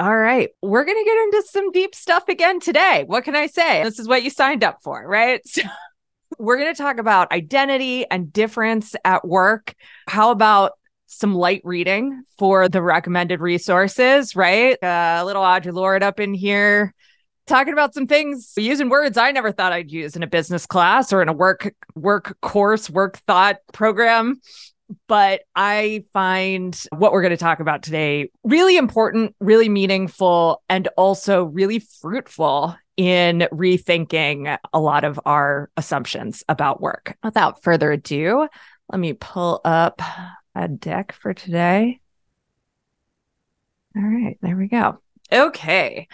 All right. We're going to get into some deep stuff again today. What can I say? This is what you signed up for, right? So we're going to talk about identity and difference at work. How about some light reading for the recommended resources, right? Uh, a little Audre Lorde up in here talking about some things using words I never thought I'd use in a business class or in a work work course, work thought program but I find what we're going to talk about today really important, really meaningful, and also really fruitful in rethinking a lot of our assumptions about work. Without further ado, let me pull up a deck for today. All right, there we go. Okay.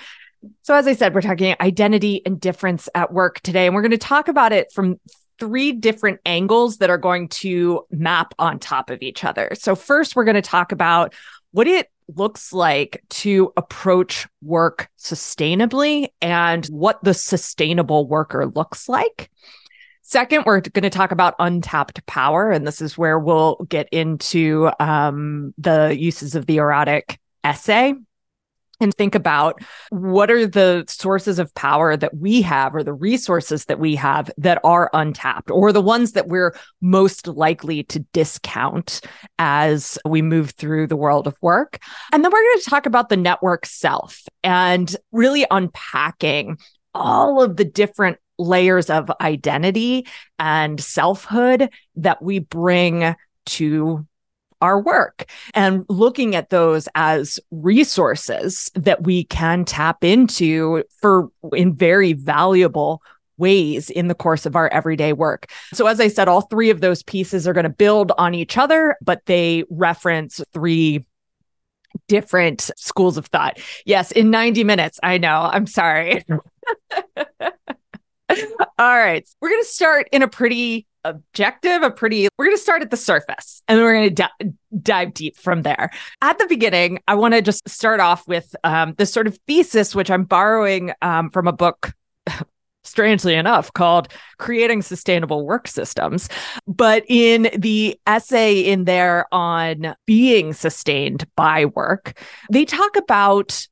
So, as I said, we're talking identity and difference at work today, and we're going to talk about it from three different angles that are going to map on top of each other. So, first, we're going to talk about what it looks like to approach work sustainably and what the sustainable worker looks like. Second, we're going to talk about untapped power. And this is where we'll get into um, the uses of the erotic essay and think about what are the sources of power that we have or the resources that we have that are untapped or the ones that we're most likely to discount as we move through the world of work. And then we're going to talk about the network self and really unpacking all of the different layers of identity and selfhood that we bring to our work and looking at those as resources that we can tap into for in very valuable ways in the course of our everyday work. So, as I said, all three of those pieces are going to build on each other, but they reference three different schools of thought. Yes, in 90 minutes. I know. I'm sorry. all right. We're going to start in a pretty objective, a pretty, we're going to start at the surface and we're going to d- dive deep from there. At the beginning, I want to just start off with um, this sort of thesis, which I'm borrowing um, from a book. Strangely enough, called Creating Sustainable Work Systems. But in the essay in there on being sustained by work, they talk about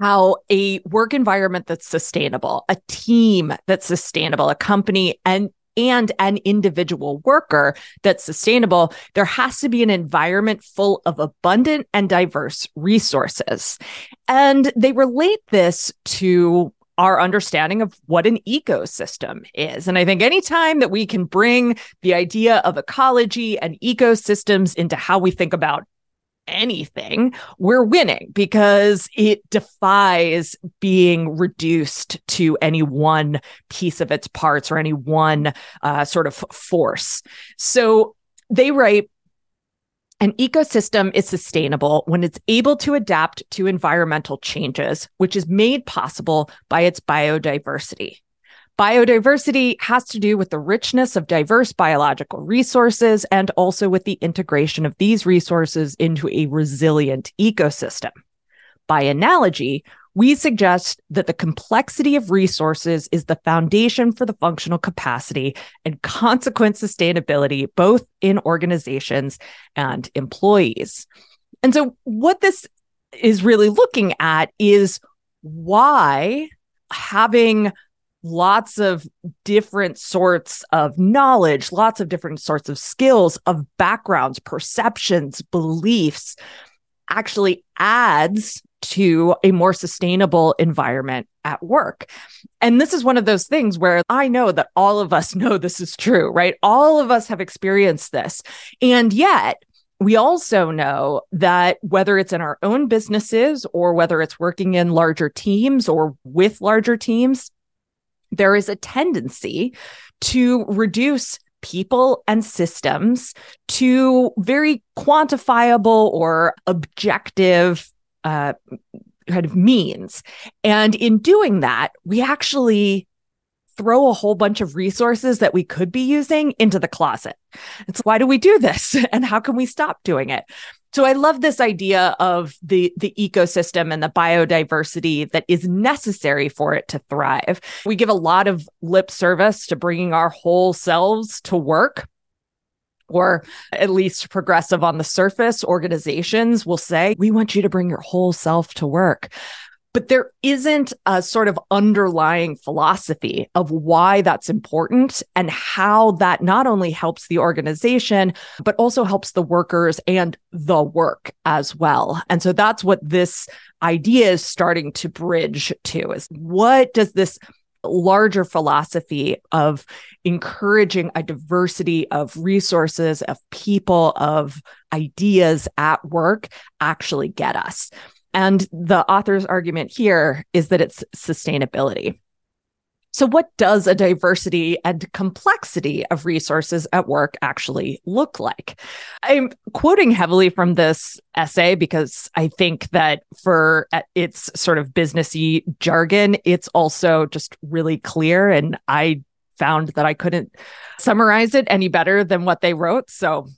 how a work environment that's sustainable, a team that's sustainable, a company and and an individual worker that's sustainable, there has to be an environment full of abundant and diverse resources. And they relate this to our understanding of what an ecosystem is. And I think anytime that we can bring the idea of ecology and ecosystems into how we think about anything, we're winning because it defies being reduced to any one piece of its parts or any one uh, sort of force. So they write, an ecosystem is sustainable when it's able to adapt to environmental changes, which is made possible by its biodiversity. Biodiversity has to do with the richness of diverse biological resources and also with the integration of these resources into a resilient ecosystem. By analogy, we suggest that the complexity of resources is the foundation for the functional capacity and consequent sustainability, both in organizations and employees. And so, what this is really looking at is why having lots of different sorts of knowledge, lots of different sorts of skills, of backgrounds, perceptions, beliefs actually adds to a more sustainable environment at work. And this is one of those things where I know that all of us know this is true, right? All of us have experienced this. And yet, we also know that whether it's in our own businesses or whether it's working in larger teams or with larger teams, there is a tendency to reduce people and systems to very quantifiable or objective uh, kind of means. And in doing that, we actually throw a whole bunch of resources that we could be using into the closet. It's why do we do this? And how can we stop doing it? So I love this idea of the the ecosystem and the biodiversity that is necessary for it to thrive. We give a lot of lip service to bringing our whole selves to work. or at least progressive on the surface organizations will say, we want you to bring your whole self to work. But there isn't a sort of underlying philosophy of why that's important and how that not only helps the organization, but also helps the workers and the work as well. And so that's what this idea is starting to bridge to is what does this larger philosophy of encouraging a diversity of resources, of people, of ideas at work actually get us. And the author's argument here is that it's sustainability. So, what does a diversity and complexity of resources at work actually look like? I'm quoting heavily from this essay because I think that for its sort of businessy jargon, it's also just really clear. And I found that I couldn't summarize it any better than what they wrote. So,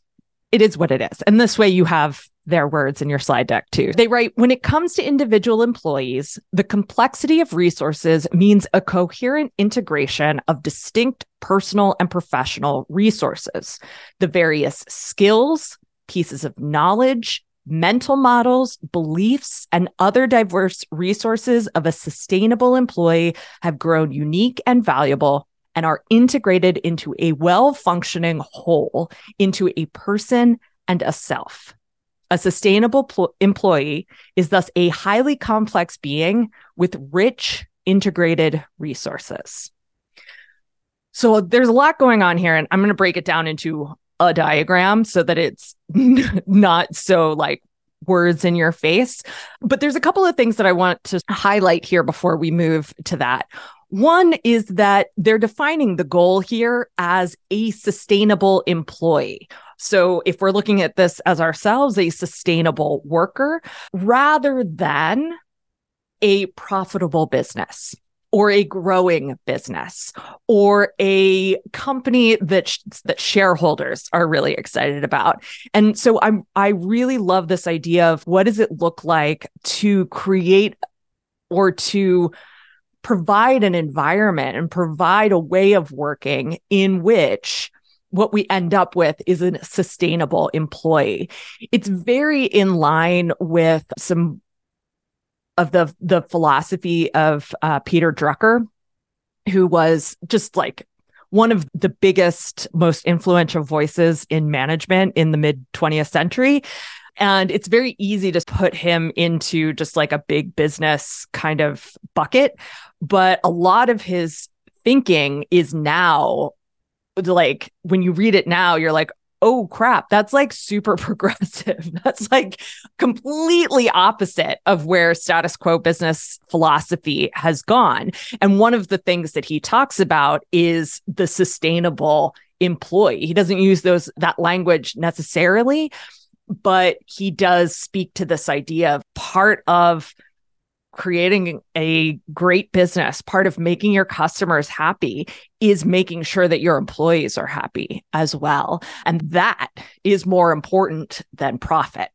it is what it is. And this way you have their words in your slide deck too. They write When it comes to individual employees, the complexity of resources means a coherent integration of distinct personal and professional resources, the various skills, pieces of knowledge, mental models, beliefs, and other diverse resources of a sustainable employee have grown unique and valuable and are integrated into a well functioning whole, into a person and a self. A sustainable pl- employee is thus a highly complex being with rich integrated resources. So there's a lot going on here, and I'm going to break it down into a diagram so that it's not so like words in your face. But there's a couple of things that I want to highlight here before we move to that. One is that they're defining the goal here as a sustainable employee. So if we're looking at this as ourselves, a sustainable worker rather than a profitable business or a growing business or a company that sh- that shareholders are really excited about. And so I'm I really love this idea of what does it look like to create or to provide an environment and provide a way of working in which what we end up with is a sustainable employee. It's very in line with some of the the philosophy of uh, Peter Drucker, who was just like one of the biggest, most influential voices in management in the mid 20th century. And it's very easy to put him into just like a big business kind of bucket. But a lot of his thinking is now like when you read it now, you're like, oh crap, that's like super progressive. That's like completely opposite of where status quo business philosophy has gone. And one of the things that he talks about is the sustainable employee. He doesn't use those that language necessarily, but he does speak to this idea of part of creating a great business, part of making your customers happy is making sure that your employees are happy as well. And that is more important than profit.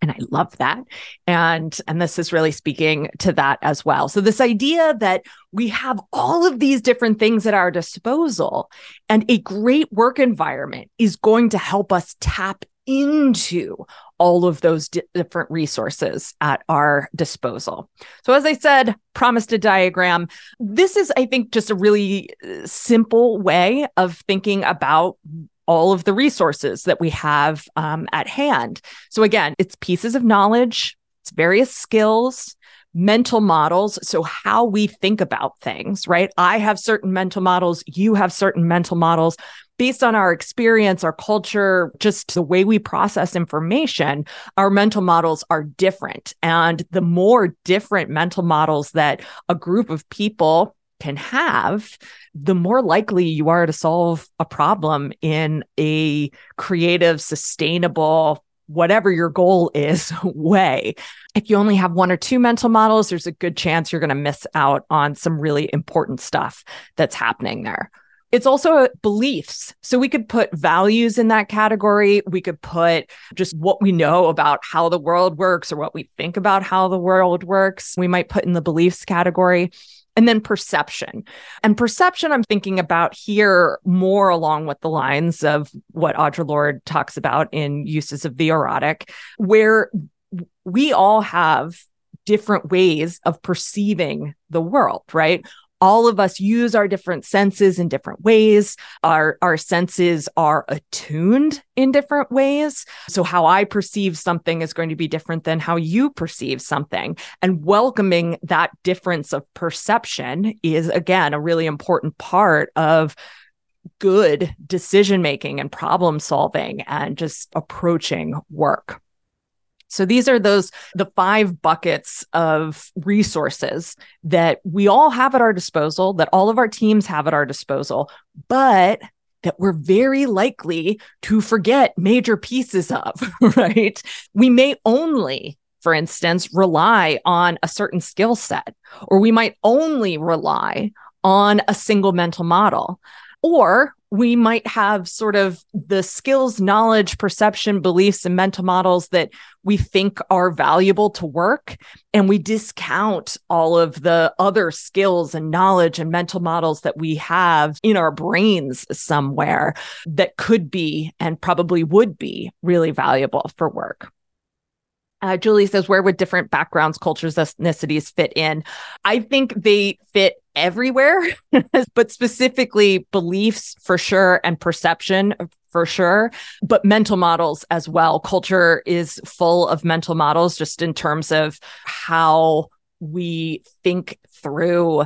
And I love that. And, and this is really speaking to that as well. So this idea that we have all of these different things at our disposal and a great work environment is going to help us tap into all of those di- different resources at our disposal. So, as I said, promised a diagram. This is, I think, just a really uh, simple way of thinking about all of the resources that we have um, at hand. So, again, it's pieces of knowledge, it's various skills, mental models. So, how we think about things, right? I have certain mental models, you have certain mental models based on our experience, our culture, just the way we process information, our mental models are different. And the more different mental models that a group of people can have, the more likely you are to solve a problem in a creative, sustainable, whatever your goal is way. If you only have one or two mental models, there's a good chance you're going to miss out on some really important stuff that's happening there. It's also beliefs. So we could put values in that category. We could put just what we know about how the world works or what we think about how the world works. We might put in the beliefs category. And then perception. And perception, I'm thinking about here more along with the lines of what Audre Lorde talks about in uses of the erotic, where we all have different ways of perceiving the world, right? All of us use our different senses in different ways. Our, our senses are attuned in different ways. So, how I perceive something is going to be different than how you perceive something. And welcoming that difference of perception is, again, a really important part of good decision making and problem solving and just approaching work. So these are those the five buckets of resources that we all have at our disposal, that all of our teams have at our disposal, but that we're very likely to forget major pieces of, right? We may only for instance, rely on a certain skill set, or we might only rely on a single mental model. Or we might have sort of the skills, knowledge, perception, beliefs, and mental models that we think are valuable to work. And we discount all of the other skills and knowledge and mental models that we have in our brains somewhere that could be and probably would be really valuable for work. Uh, Julie says, where would different backgrounds, cultures, ethnicities fit in? I think they fit everywhere, but specifically beliefs for sure and perception for sure, but mental models as well. Culture is full of mental models just in terms of how we think through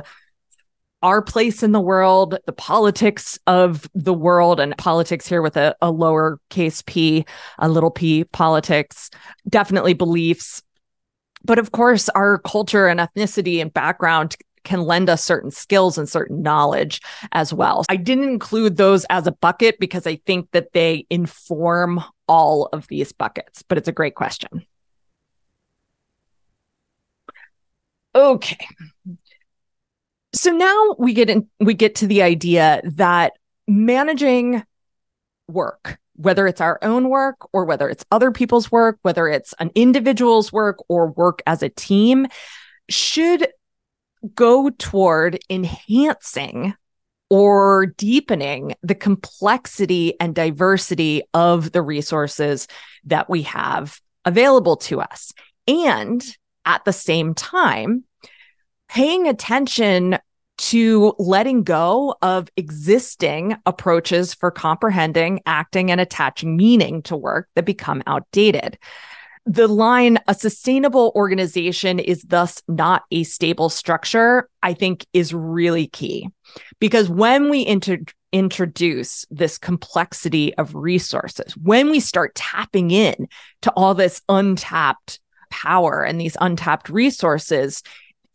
our place in the world, the politics of the world, and politics here with a, a lowercase p, a little p politics, definitely beliefs. But of course, our culture and ethnicity and background can lend us certain skills and certain knowledge as well. I didn't include those as a bucket because I think that they inform all of these buckets, but it's a great question. Okay. So now we get in we get to the idea that managing work, whether it's our own work or whether it's other people's work, whether it's an individual's work or work as a team, should go toward enhancing or deepening the complexity and diversity of the resources that we have available to us. And at the same time, paying attention to letting go of existing approaches for comprehending, acting, and attaching meaning to work that become outdated. The line, a sustainable organization is thus not a stable structure, I think is really key. Because when we inter- introduce this complexity of resources, when we start tapping in to all this untapped power and these untapped resources,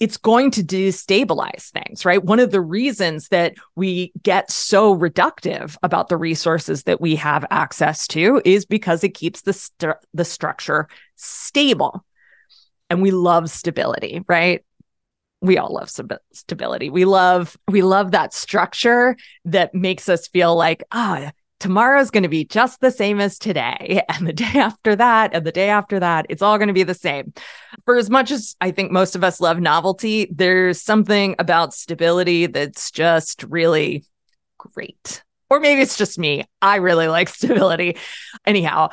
it's going to destabilize things, right? One of the reasons that we get so reductive about the resources that we have access to is because it keeps the the structure stable. And we love stability, right? We all love stability. We love we love that structure that makes us feel like, ah, tomorrow's going to be just the same as today. And the day after that, and the day after that, it's all going to be the same. For as much as I think most of us love novelty, there's something about stability that's just really great. Or maybe it's just me. I really like stability. Anyhow,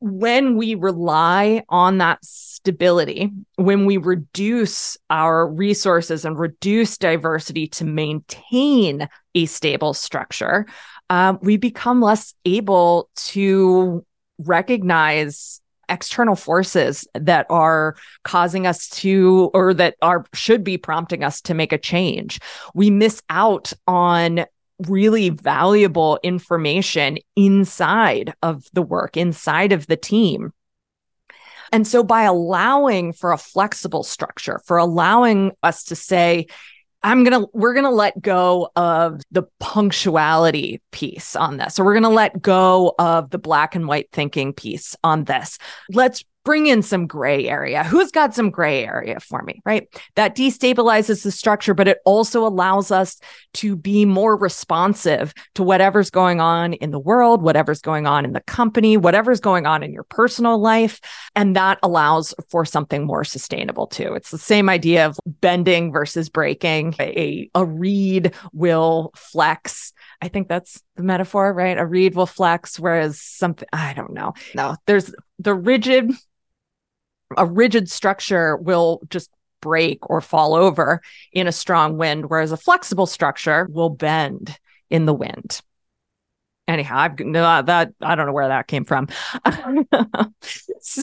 when we rely on that stability, when we reduce our resources and reduce diversity to maintain a stable structure, um, we become less able to recognize external forces that are causing us to or that are should be prompting us to make a change. We miss out on really valuable information inside of the work inside of the team. And so by allowing for a flexible structure for allowing us to say I'm going to, we're going to let go of the punctuality piece on this. So we're going to let go of the black and white thinking piece on this. Let's bring in some gray area. Who's got some gray area for me, right? That destabilizes the structure, but it also allows us to be more responsive to whatever's going on in the world, whatever's going on in the company, whatever's going on in your personal life. And that allows for something more sustainable too. It's the same idea of bending versus breaking. A, a reed will flex. I think that's the metaphor, right? A reed will flex, whereas something, I don't know. No, there's the rigid, a rigid structure will just break or fall over in a strong wind, whereas a flexible structure will bend in the wind anyhow i've uh, that i don't know where that came from.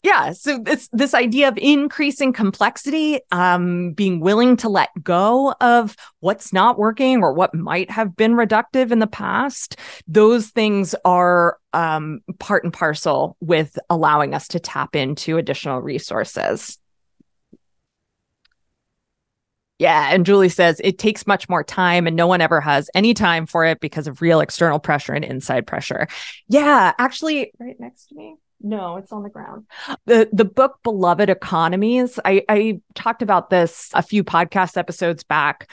Yeah so this this idea of increasing complexity um being willing to let go of what's not working or what might have been reductive in the past those things are um part and parcel with allowing us to tap into additional resources yeah. And Julie says it takes much more time and no one ever has any time for it because of real external pressure and inside pressure. Yeah. Actually, right next to me. No, it's on the ground. The the book Beloved Economies. I, I talked about this a few podcast episodes back,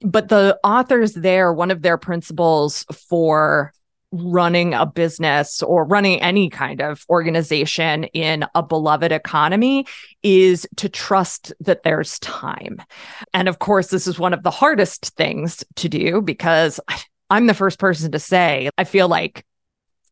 but the authors there, one of their principles for running a business or running any kind of organization in a beloved economy is to trust that there's time. And of course, this is one of the hardest things to do because I'm the first person to say, I feel like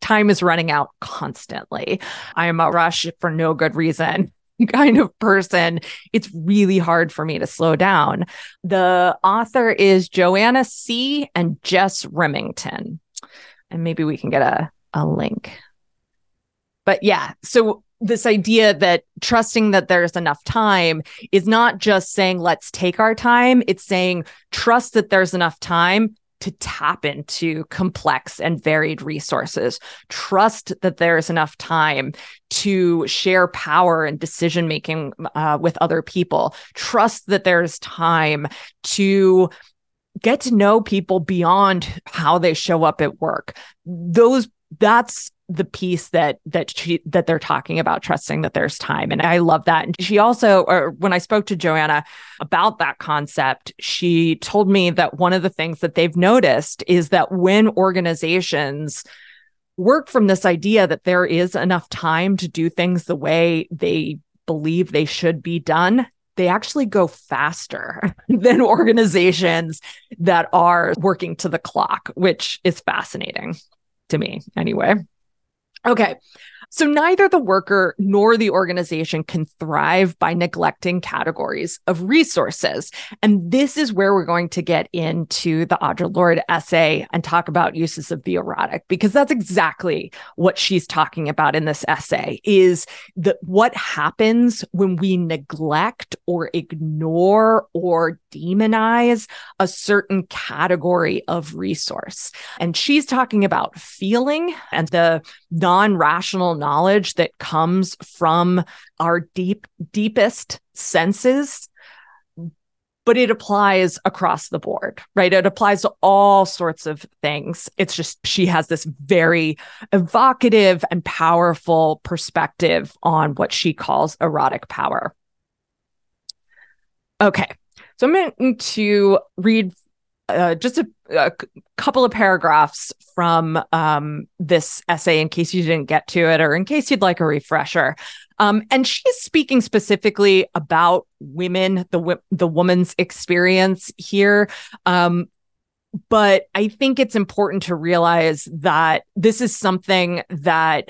time is running out constantly. I am a rush for no good reason kind of person, it's really hard for me to slow down. The author is Joanna Cea and Jess Rimington and maybe we can get a, a link. But yeah, so this idea that trusting that there's enough time is not just saying, let's take our time. It's saying, trust that there's enough time to tap into complex and varied resources. Trust that there's enough time to share power and decision making uh, with other people. Trust that there's time to get to know people beyond how they show up at work. Those that's the piece that that she that they're talking about trusting that there's time and i love that and she also or when i spoke to joanna about that concept she told me that one of the things that they've noticed is that when organizations work from this idea that there is enough time to do things the way they believe they should be done they actually go faster than organizations that are working to the clock, which is fascinating to me anyway. Okay. So neither the worker nor the organization can thrive by neglecting categories of resources. And this is where we're going to get into the Audre Lorde essay and talk about uses of the erotic, because that's exactly what she's talking about in this essay is that what happens when we neglect or ignore or demonize a certain category of resource. And she's talking about feeling and the non-rational knowledge that comes from our deep, deepest senses but it applies across the board, right? It applies to all sorts of things. It's just she has this very evocative and powerful perspective on what she calls erotic power. Okay, so I'm going to read uh, just a, a, couple of paragraphs from um, this essay in case you didn't get to it or in case you'd like a refresher. Um, and she's speaking specifically about women, the the woman's experience here. Um, but I think it's important to realize that this is something that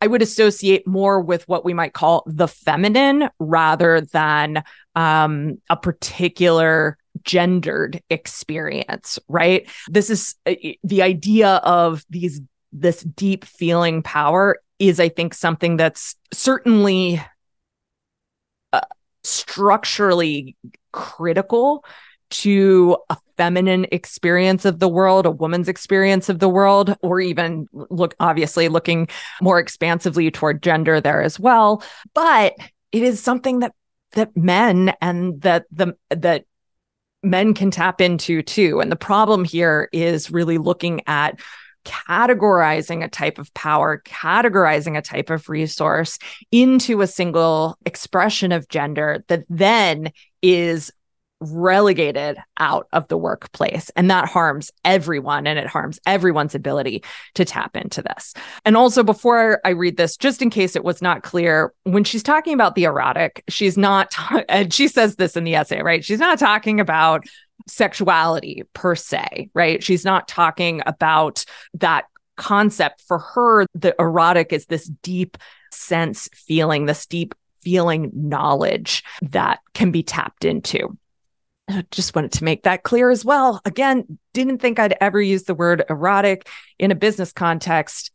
I would associate more with what we might call the feminine rather than um, a particular gendered experience, right? This is uh, the idea of these this deep feeling power is I think something that's certainly uh, structurally critical to a feminine experience of the world, a woman's experience of the world, or even look obviously looking more expansively toward gender there as well. But it is something that that men and that the that men can tap into too. And the problem here is really looking at categorizing a type of power, categorizing a type of resource into a single expression of gender that then is relegated out of the workplace. And that harms everyone and it harms everyone's ability to tap into this. And also, before I read this, just in case it was not clear, when she's talking about the erotic, she's not, and she says this in the essay, right? She's not talking about sexuality per se, right? She's not talking about that concept. For her, the erotic is this deep sense feeling, this deep feeling knowledge that can be tapped into. I just wanted to make that clear as well. Again, didn't think I'd ever use the word erotic in a business context,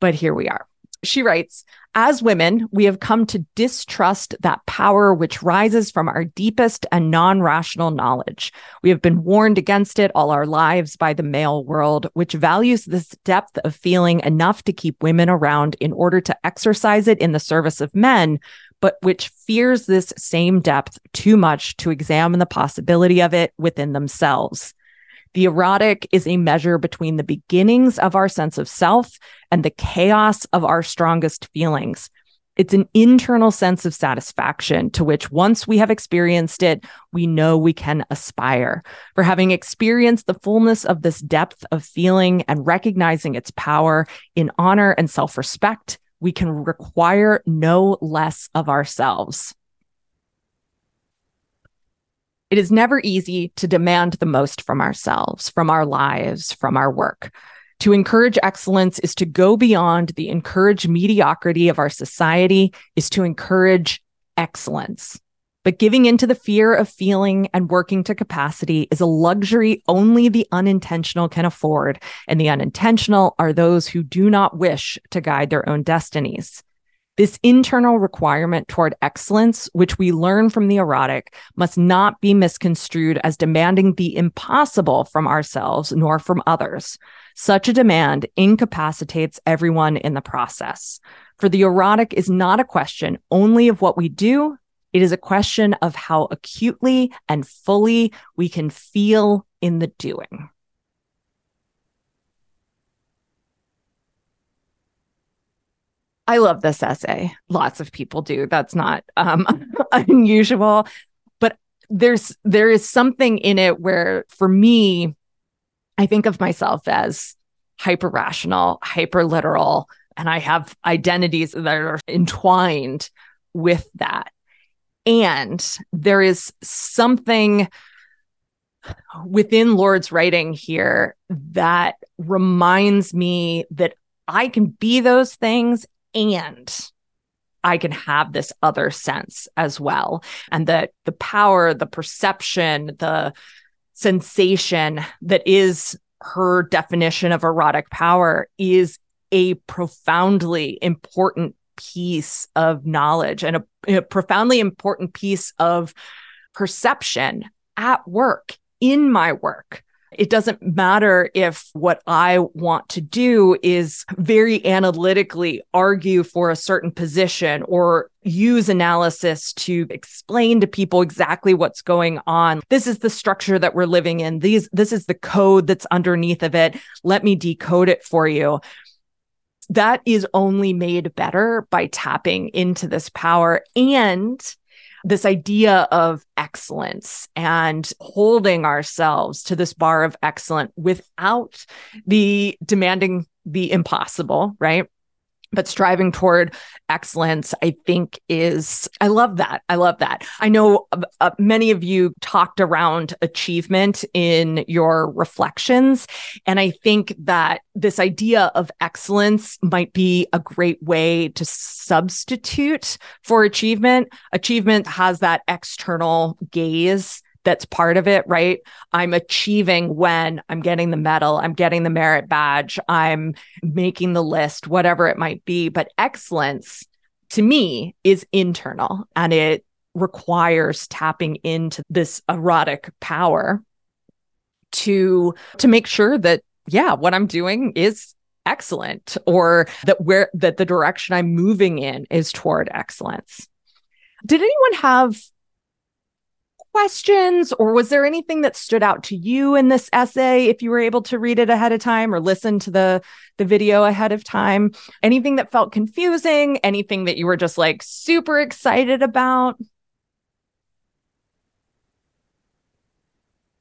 but here we are. She writes, as women, we have come to distrust that power which rises from our deepest and non rational knowledge. We have been warned against it all our lives by the male world, which values this depth of feeling enough to keep women around in order to exercise it in the service of men, but which fears this same depth too much to examine the possibility of it within themselves. The erotic is a measure between the beginnings of our sense of self and the chaos of our strongest feelings. It's an internal sense of satisfaction to which, once we have experienced it, we know we can aspire. For having experienced the fullness of this depth of feeling and recognizing its power in honor and self respect, we can require no less of ourselves. It is never easy to demand the most from ourselves, from our lives, from our work. To encourage excellence is to go beyond the encouraged mediocrity of our society, is to encourage excellence. But giving into the fear of feeling and working to capacity is a luxury only the unintentional can afford. And the unintentional are those who do not wish to guide their own destinies. This internal requirement toward excellence, which we learn from the erotic, must not be misconstrued as demanding the impossible from ourselves nor from others. Such a demand incapacitates everyone in the process. For the erotic is not a question only of what we do, it is a question of how acutely and fully we can feel in the doing. I love this essay. Lots of people do. That's not um, unusual, but there's there is something in it where, for me, I think of myself as hyper rational, hyper literal, and I have identities that are entwined with that. And there is something within Lorde's writing here that reminds me that I can be those things and I can have this other sense as well. And that the power, the perception, the sensation that is her definition of erotic power is a profoundly important piece of knowledge and a, a profoundly important piece of perception at work, in my work. It doesn't matter if what I want to do is very analytically argue for a certain position or use analysis to explain to people exactly what's going on. This is the structure that we're living in. These this is the code that's underneath of it. Let me decode it for you. That is only made better by tapping into this power and this idea of excellence and holding ourselves to this bar of excellence without the demanding the impossible, right? But striving toward excellence i think is i love that. I love that. I know uh, uh, many of you talked around achievement in your reflections and i think that this idea of excellence might be a great way to substitute for achievement. Achievement has that external gaze that's part of it, right? I'm achieving when I'm getting the medal, I'm getting the merit badge, I'm making the list, whatever it might be. But excellence to me is internal and it requires tapping into this erotic power to to make sure that yeah what i'm doing is excellent or that where that the direction i'm moving in is toward excellence did anyone have questions or was there anything that stood out to you in this essay if you were able to read it ahead of time or listen to the the video ahead of time anything that felt confusing anything that you were just like super excited about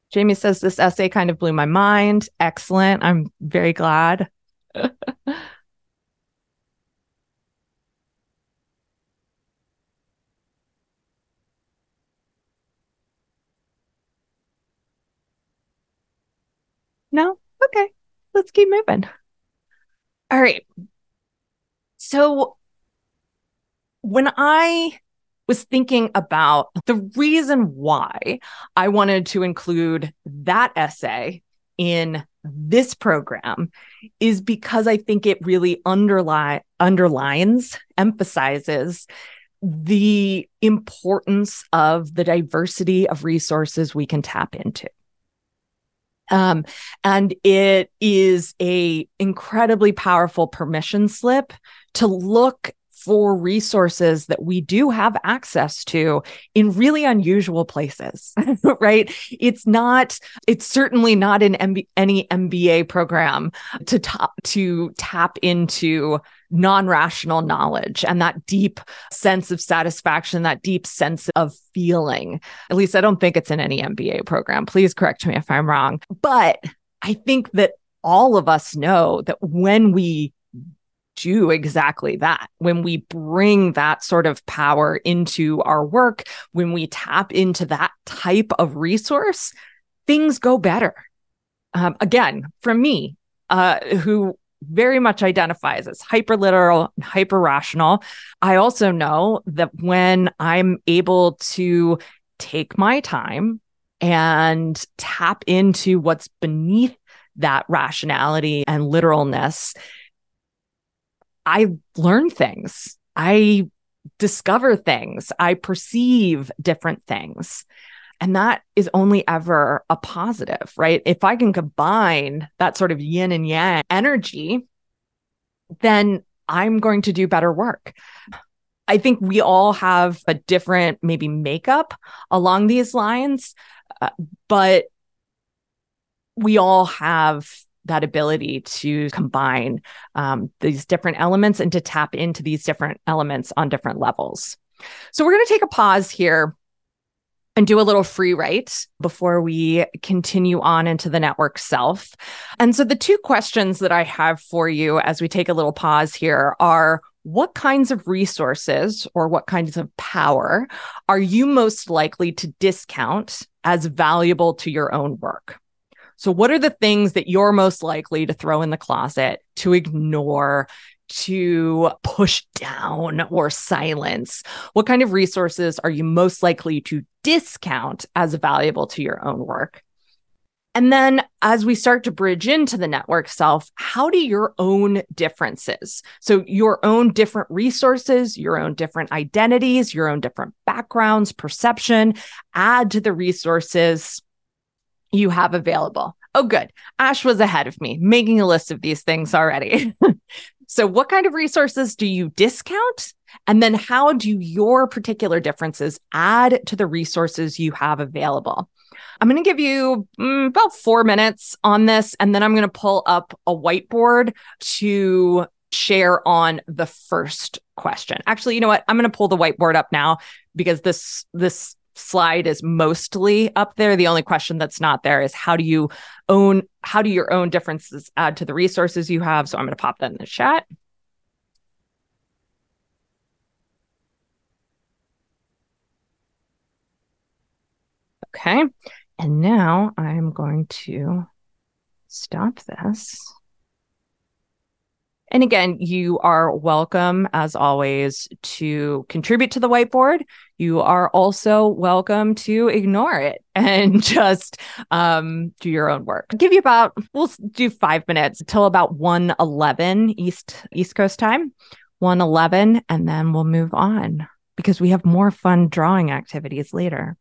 Jamie says this essay kind of blew my mind. Excellent. I'm very glad. no? Okay. Let's keep moving. All right. So when I was thinking about the reason why I wanted to include that essay in this program is because I think it really underlie underlines, emphasizes the importance of the diversity of resources we can tap into. Um, and it is a incredibly powerful permission slip to look for resources that we do have access to in really unusual places, right? It's not, it's certainly not in MB, any MBA program to top, to tap into non-rational knowledge and that deep sense of satisfaction, that deep sense of feeling. At least I don't think it's in any MBA program. Please correct me if I'm wrong. But I think that all of us know that when we do exactly that. When we bring that sort of power into our work, when we tap into that type of resource, things go better. Um, again, from me, uh, who very much identifies as hyper literal, hyper rational, I also know that when I'm able to take my time and tap into what's beneath that rationality and literalness, I learn things. I discover things. I perceive different things. And that is only ever a positive, right? If I can combine that sort of yin and yang energy, then I'm going to do better work. I think we all have a different, maybe makeup along these lines, uh, but we all have that ability to combine um, these different elements and to tap into these different elements on different levels. So we're going to take a pause here and do a little free write before we continue on into the network self. And so the two questions that I have for you as we take a little pause here are what kinds of resources or what kinds of power are you most likely to discount as valuable to your own work? So, what are the things that you're most likely to throw in the closet, to ignore, to push down or silence? What kind of resources are you most likely to discount as valuable to your own work? And then as we start to bridge into the network self, how do your own differences, so your own different resources, your own different identities, your own different backgrounds, perception, add to the resources you have available. Oh, good. Ash was ahead of me, making a list of these things already. so, what kind of resources do you discount? And then, how do your particular differences add to the resources you have available? I'm going to give you mm, about four minutes on this, and then I'm going to pull up a whiteboard to share on the first question. Actually, you know what? I'm going to pull the whiteboard up now because this this slide is mostly up there. The only question that's not there is how do you own, how do your own differences add to the resources you have? So I'm going to pop that in the chat. Okay. And now I'm going to stop this. And again, you are welcome, as always, to contribute to the whiteboard. You are also welcome to ignore it and just um, do your own work. I'll give you about, we'll do five minutes till about 111 East, East Coast time, 111, and then we'll move on because we have more fun drawing activities later.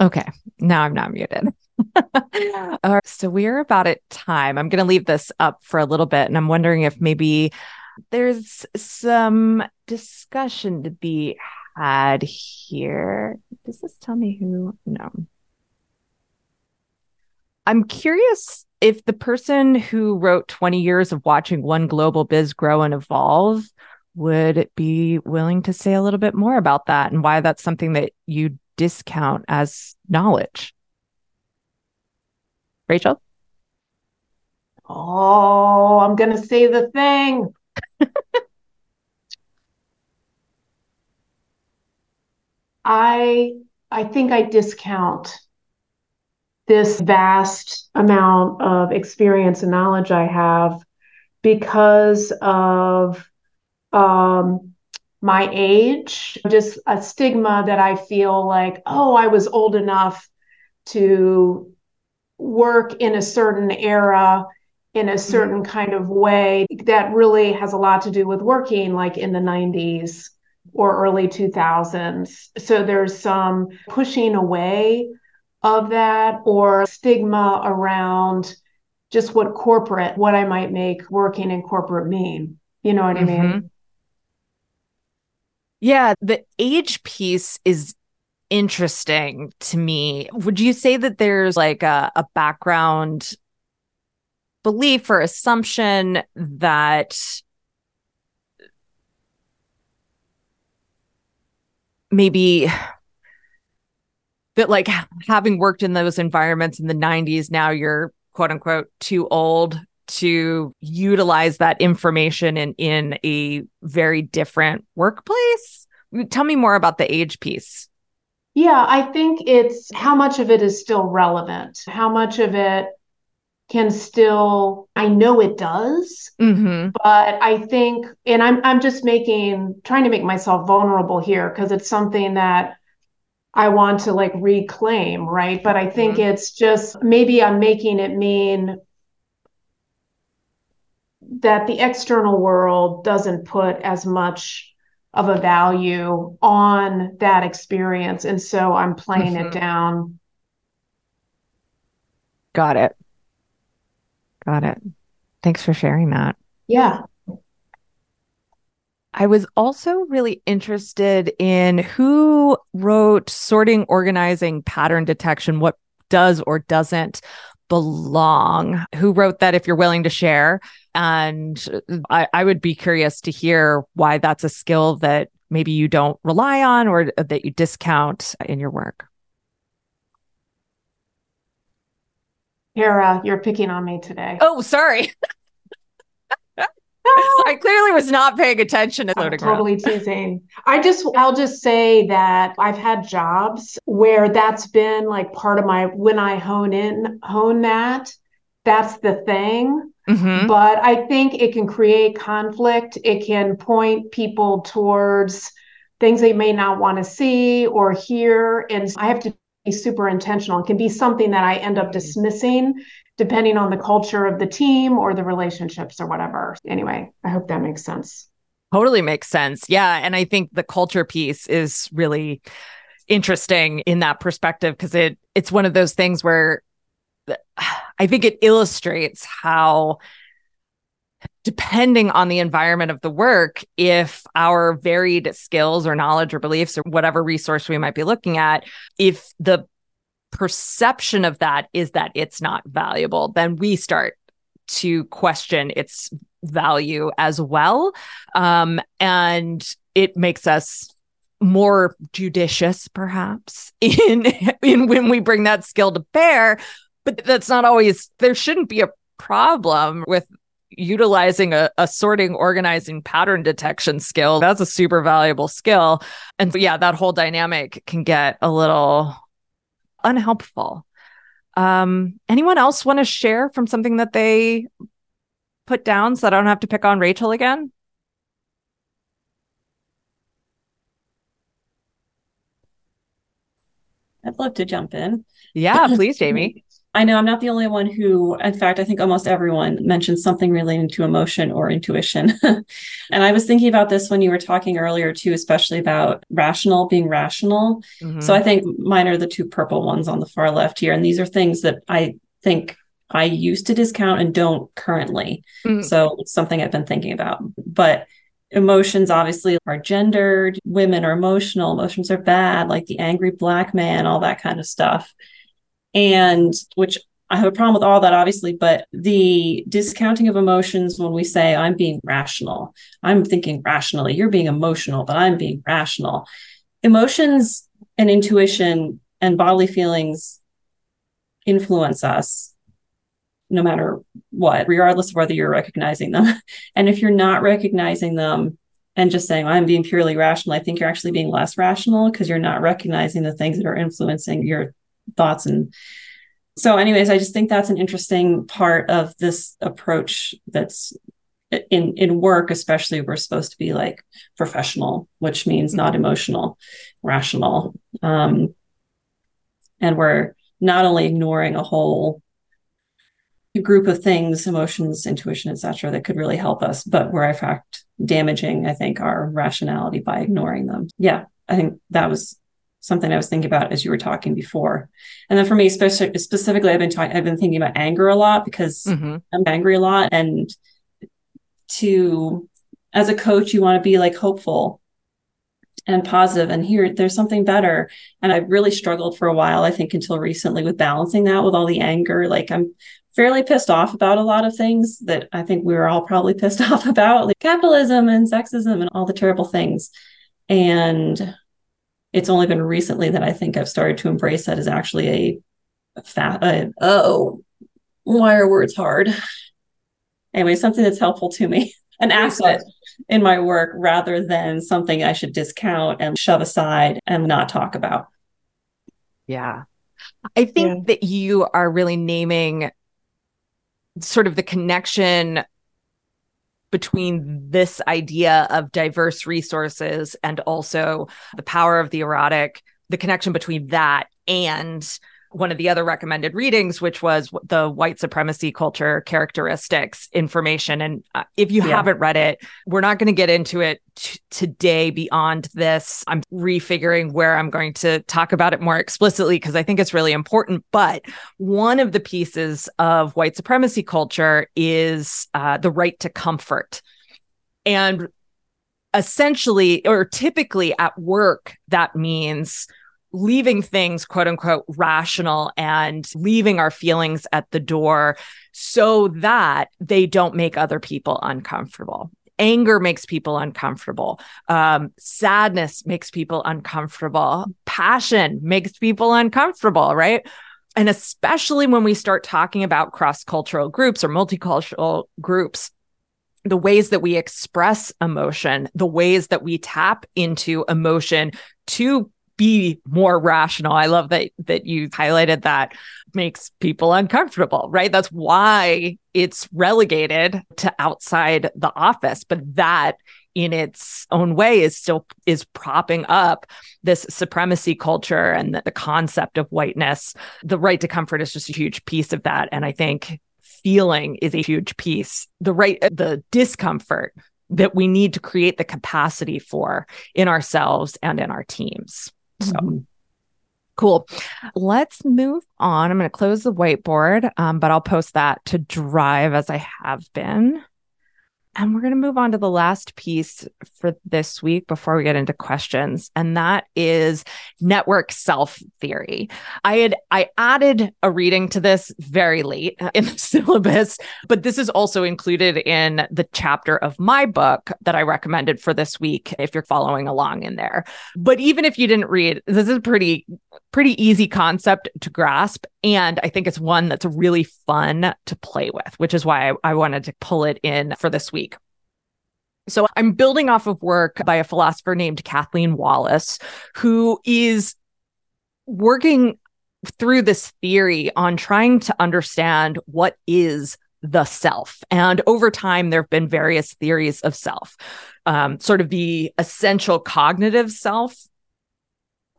Okay. Now I'm not muted. All right. So we're about at time. I'm going to leave this up for a little bit. And I'm wondering if maybe there's some discussion to be had here. Does this tell me who? No. I'm curious if the person who wrote 20 years of watching one global biz grow and evolve would be willing to say a little bit more about that and why that's something that you discount as knowledge. Rachel? Oh, I'm going to say the thing. I I think I discount this vast amount of experience and knowledge I have because of um, my age, just a stigma that I feel like, oh, I was old enough to work in a certain era in a mm-hmm. certain kind of way that really has a lot to do with working like in the 90s or early 2000s. So there's some pushing away of that or stigma around just what corporate, what I might make working in corporate mean. You know what mm-hmm. I mean? Yeah, the age piece is interesting to me. Would you say that there's like a, a background belief or assumption that maybe that like having worked in those environments in the 90s now you're quote unquote too old to utilize that information in in a very different workplace tell me more about the age piece yeah i think it's how much of it is still relevant how much of it can still i know it does mm-hmm. but i think and i'm i'm just making trying to make myself vulnerable here because it's something that i want to like reclaim right but i think mm-hmm. it's just maybe i'm making it mean that the external world doesn't put as much of a value on that experience and so i'm playing mm-hmm. it down got it Got it. Thanks for sharing that. Yeah. I was also really interested in who wrote sorting, organizing, pattern detection, what does or doesn't belong, who wrote that if you're willing to share. And uh, I, I would be curious to hear why that's a skill that maybe you don't rely on or uh, that you discount in your work. Kara, you're picking on me today. Oh, sorry. I clearly was not paying attention to I'm totally teasing. I just I'll just say that I've had jobs where that's been like part of my when I hone in hone that that's the thing. Mm-hmm. But I think it can create conflict. It can point people towards things they may not want to see or hear and I have to be super intentional. It can be something that I end up mm-hmm. dismissing depending on the culture of the team or the relationships or whatever. Anyway, I hope that makes sense. Totally makes sense. Yeah. And I think the culture piece is really interesting in that perspective because it it's one of those things where I think it illustrates how depending on the environment of the work, if our varied skills or knowledge or beliefs or whatever resource we might be looking at, if the perception of that is that it's not valuable, then we start to question its value as well. Um, and it makes us more judicious perhaps in in when we bring that skill to bear but that's not always there shouldn't be a problem with utilizing a, a sorting, organizing, pattern detection skill. That's a super valuable skill. And yeah, that whole dynamic can get a little unhelpful. Um, anyone else want to share from something that they put down so I don't have to pick on Rachel again? I'd love to jump in. Yeah, please, Jamie. I know I'm not the only one who, in fact, I think almost everyone mentioned something relating to emotion or intuition. and I was thinking about this when you were talking earlier, too, especially about rational being rational. Mm-hmm. So I think mine are the two purple ones on the far left here. And these are things that I think I used to discount and don't currently. Mm-hmm. So it's something I've been thinking about. But emotions obviously are gendered, women are emotional, emotions are bad, like the angry black man, all that kind of stuff. And which I have a problem with all that, obviously, but the discounting of emotions when we say, I'm being rational, I'm thinking rationally, you're being emotional, but I'm being rational. Emotions and intuition and bodily feelings influence us no matter what, regardless of whether you're recognizing them. And if you're not recognizing them and just saying, I'm being purely rational, I think you're actually being less rational because you're not recognizing the things that are influencing your thoughts. And so, anyways, I just think that's an interesting part of this approach that's in in work especially we're supposed to be like professional which means not emotional rational um and we're not only ignoring a whole group of things, emotions, intuition, etc., that could really help us, but we're in fact damaging, I think, our rationality by ignoring them. Yeah, I think that was something I was thinking about as you were talking before. And then for me, speci- specifically, I've been talking, I've been thinking about anger a lot because mm-hmm. I'm angry a lot, and to as a coach, you want to be like hopeful and positive and here there's something better and i really struggled for a while i think until recently with balancing that with all the anger like i'm fairly pissed off about a lot of things that I think we were all probably pissed off about, like capitalism and sexism and all the terrible things. And it's only been recently that I think I've started to embrace that as actually a, a fat, oh, why are words hard? Anyway, something that's helpful to me, an asset in my work rather than something I should discount and shove aside and not talk about. Yeah. I think yeah. that you are really naming sort of the connection between this idea of diverse resources and also the power of the erotic, the connection between that and one of the other recommended readings, which was the white supremacy culture characteristics information. And uh, if you yeah. haven't read it, we're not going to get into it t- today beyond this. I'm refiguring where I'm going to talk about it more explicitly because I think it's really important. But one of the pieces of white supremacy culture is uh, the right to comfort. And essentially, or typically at work, that means leaving things quote unquote rational and leaving our feelings at the door so that they don't make other people uncomfortable. Anger makes people uncomfortable. Um, sadness makes people uncomfortable. Passion makes people uncomfortable right? And especially when we start talking about cross-cultural groups or multicultural groups the ways that we express emotion, the ways that we tap into emotion to be more rational. I love that that you highlighted that makes people uncomfortable, right? That's why it's relegated to outside the office, but that in its own way is still is propping up this supremacy culture and the, the concept of whiteness. The right to comfort is just a huge piece of that and I think feeling is a huge piece. The right uh, the discomfort that we need to create the capacity for in ourselves and in our teams. So mm-hmm. cool. Let's move on. I'm going to close the whiteboard, um, but I'll post that to Drive as I have been. And we're going to move on to the last piece for this week before we get into questions. And that is network self theory. I had, I added a reading to this very late in the syllabus, but this is also included in the chapter of my book that I recommended for this week if you're following along in there. But even if you didn't read, this is pretty, pretty easy concept to grasp. And I think it's one that's really fun to play with, which is why I, I wanted to pull it in for this week. So I'm building off of work by a philosopher named Kathleen Wallace, who is working through this theory on trying to understand what is the self. And over time, there have been various theories of self, um, sort of the essential cognitive self,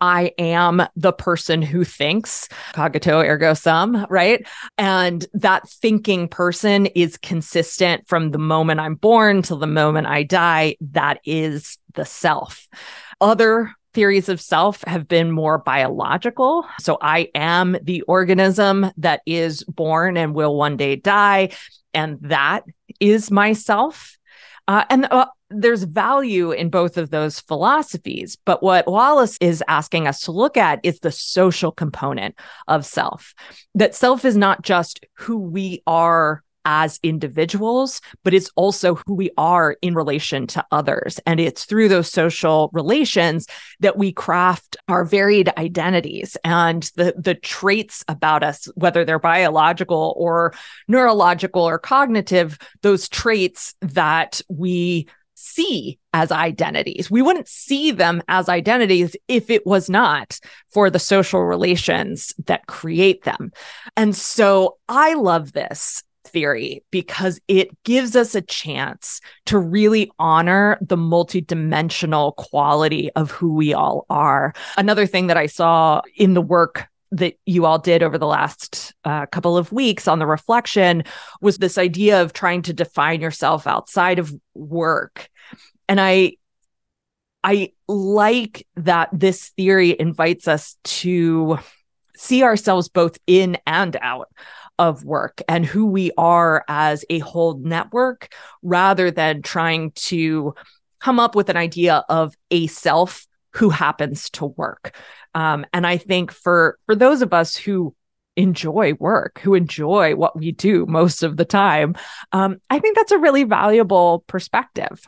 I am the person who thinks, cogito ergo sum, right? And that thinking person is consistent from the moment I'm born till the moment I die. That is the self. Other theories of self have been more biological. So I am the organism that is born and will one day die. And that is myself. Uh, and uh, there's value in both of those philosophies. But what Wallace is asking us to look at is the social component of self. That self is not just who we are as individuals, but it's also who we are in relation to others. And it's through those social relations that we craft our varied identities and the, the traits about us, whether they're biological or neurological or cognitive, those traits that we see as identities. We wouldn't see them as identities if it was not for the social relations that create them. And so I love this theory because it gives us a chance to really honor the multidimensional quality of who we all are. Another thing that I saw in the work that you all did over the last uh, couple of weeks on the reflection was this idea of trying to define yourself outside of work. And I I like that this theory invites us to see ourselves both in and out of work and who we are as a whole network rather than trying to come up with an idea of a self who happens to work. Um, and I think for for those of us who enjoy work, who enjoy what we do most of the time, um, I think that's a really valuable perspective.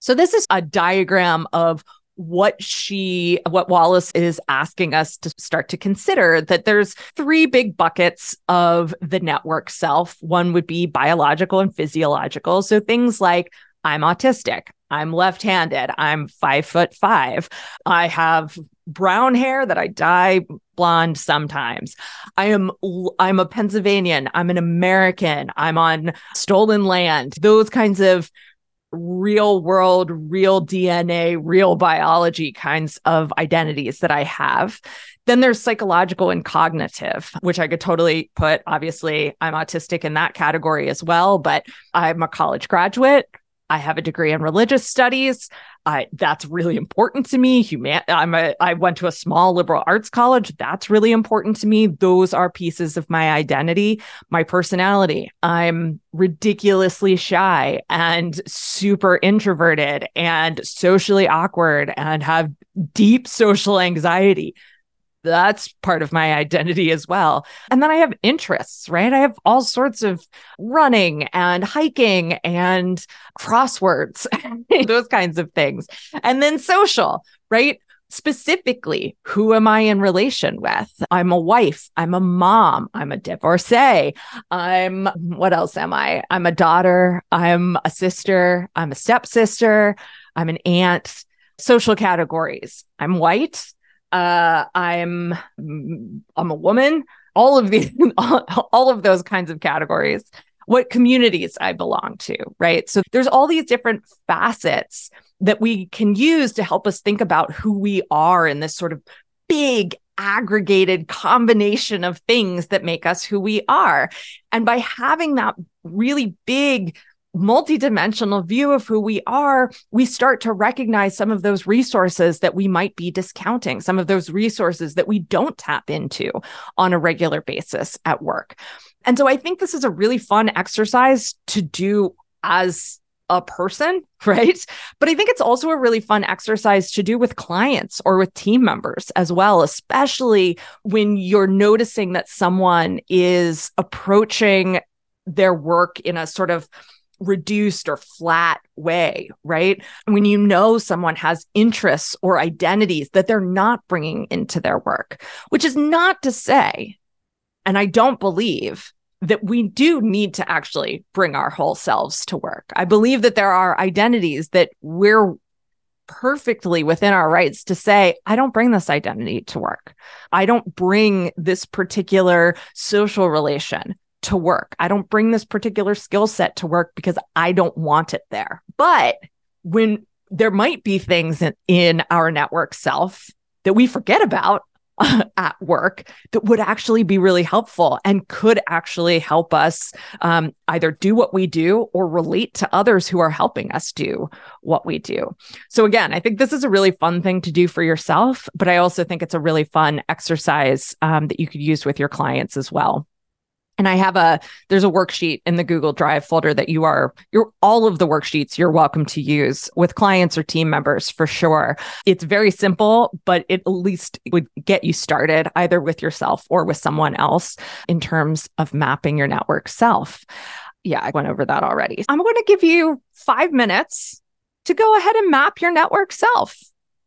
So this is a diagram of what she what Wallace is asking us to start to consider that there's three big buckets of the network self. One would be biological and physiological. So things like I'm autistic, I'm left-handed, I'm five foot five, I have brown hair that I dye blonde sometimes. I am I'm a Pennsylvanian, I'm an American, I'm on stolen land. Those kinds of real world, real DNA, real biology kinds of identities that I have. Then there's psychological and cognitive, which I could totally put. Obviously, I'm autistic in that category as well, but I'm a college graduate. I have a degree in religious studies. I that's really important to me. Human I'm a I went to a small liberal arts college. That's really important to me. Those are pieces of my identity, my personality. I'm ridiculously shy and super introverted and socially awkward and have deep social anxiety that's part of my identity as well. And then I have interests, right? I have all sorts of running and hiking and crosswords, those kinds of things. And then social, right? Specifically, who am I in relation with? I'm a wife. I'm a mom. I'm a divorcee. I'm, what else am I? I'm a daughter. I'm a sister. I'm a stepsister. I'm an aunt. Social categories. I'm white uh, I'm I'm a woman. All of these, all of those kinds of categories. What communities I belong to, right? So there's all these different facets that we can use to help us think about who we are in this sort of big aggregated combination of things that make us who we are. And by having that really big multidimensional view of who we are, we start to recognize some of those resources that we might be discounting, some of those resources that we don't tap into on a regular basis at work. And so I think this is a really fun exercise to do as a person, right? But I think it's also a really fun exercise to do with clients or with team members as well, especially when you're noticing that someone is approaching their work in a sort of reduced or flat way, right? When you know someone has interests or identities that they're not bringing into their work, which is not to say, and I don't believe that we do need to actually bring our whole selves to work. I believe that there are identities that we're perfectly within our rights to say, I don't bring this identity to work. I don't bring this particular social relation to work. I don't bring this particular skill set to work because I don't want it there. But when there might be things in, in our network self that we forget about at work that would actually be really helpful and could actually help us um, either do what we do or relate to others who are helping us do what we do. So, again, I think this is a really fun thing to do for yourself, but I also think it's a really fun exercise um, that you could use with your clients as well and i have a there's a worksheet in the google drive folder that you are you're all of the worksheets you're welcome to use with clients or team members for sure. It's very simple but it at least would get you started either with yourself or with someone else in terms of mapping your network self. Yeah i went over that already. I'm going to give you five minutes to go ahead and map your network self.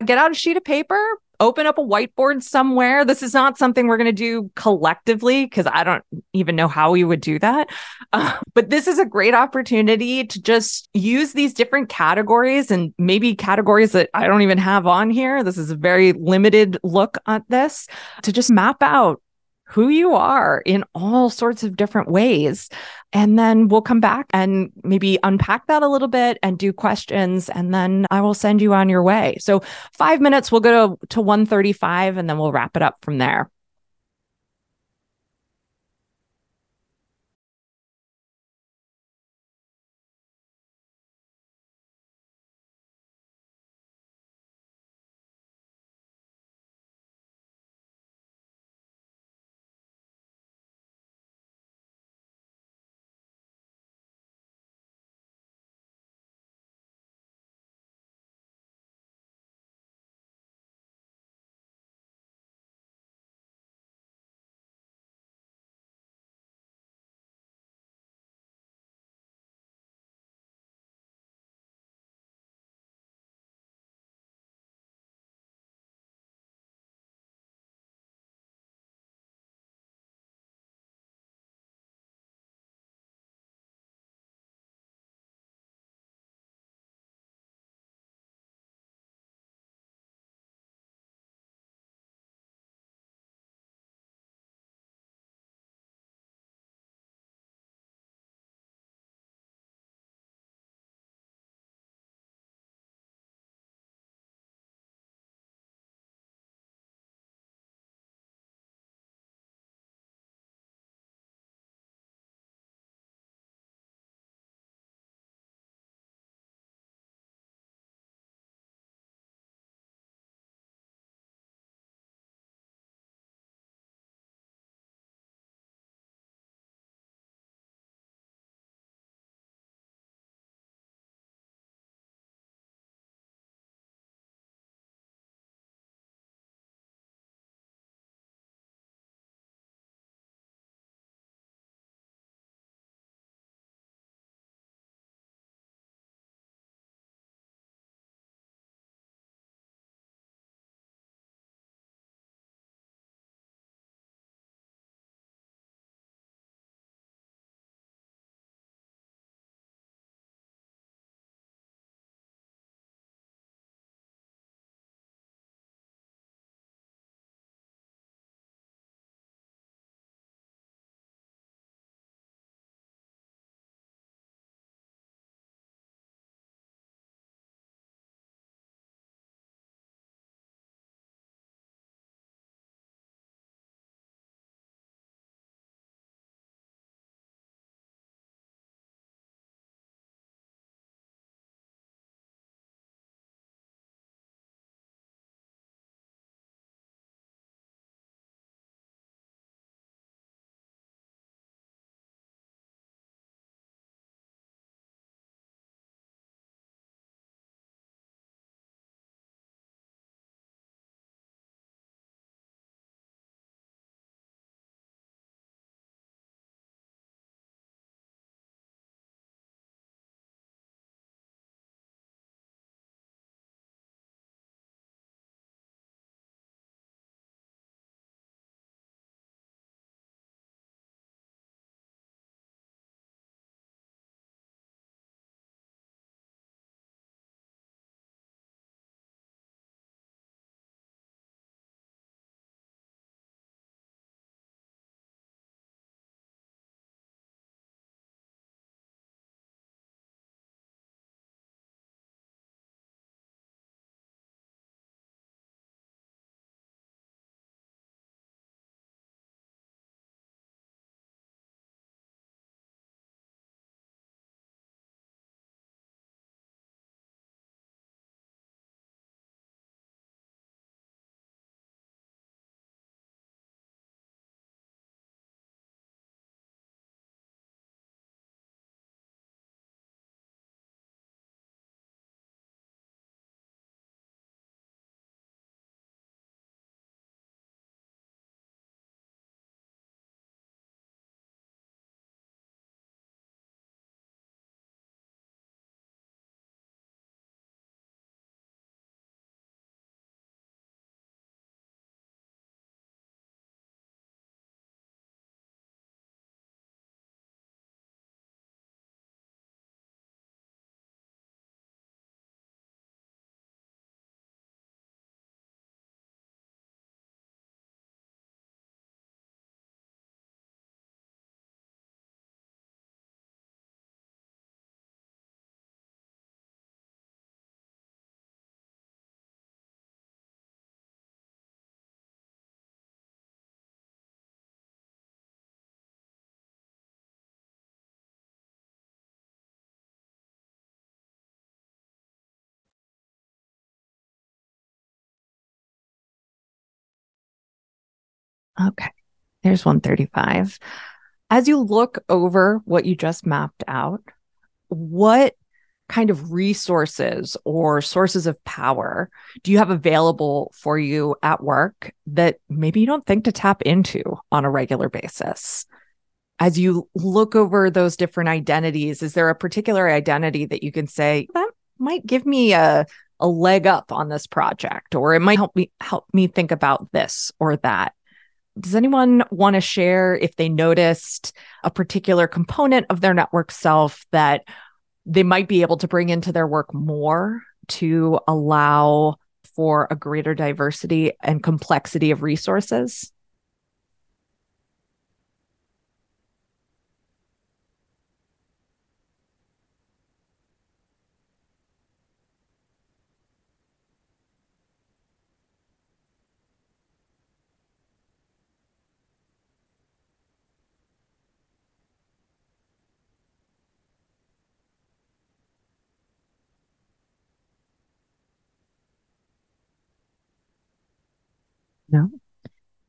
Get out a sheet of paper open up a whiteboard somewhere. This is not something we're going to do collectively because I don't even know how we would do that. Uh, but this is a great opportunity to just use these different categories and maybe categories that I don't even have on here. This is a very limited look at this to just map out who you are in all sorts of different ways. And then we'll come back and maybe unpack that a little bit and do questions. And then I will send you on your way. So five minutes, we'll go to, to 135 and then we'll wrap it up from there. Okay. There's 135. As you look over what you just mapped out, what kind of resources or sources of power do you have available for you at work that maybe you don't think to tap into on a regular basis? As you look over those different identities, is there a particular identity that you can say that might give me a a leg up on this project or it might help me help me think about this or that? Does anyone want to share if they noticed a particular component of their network self that they might be able to bring into their work more to allow for a greater diversity and complexity of resources? No.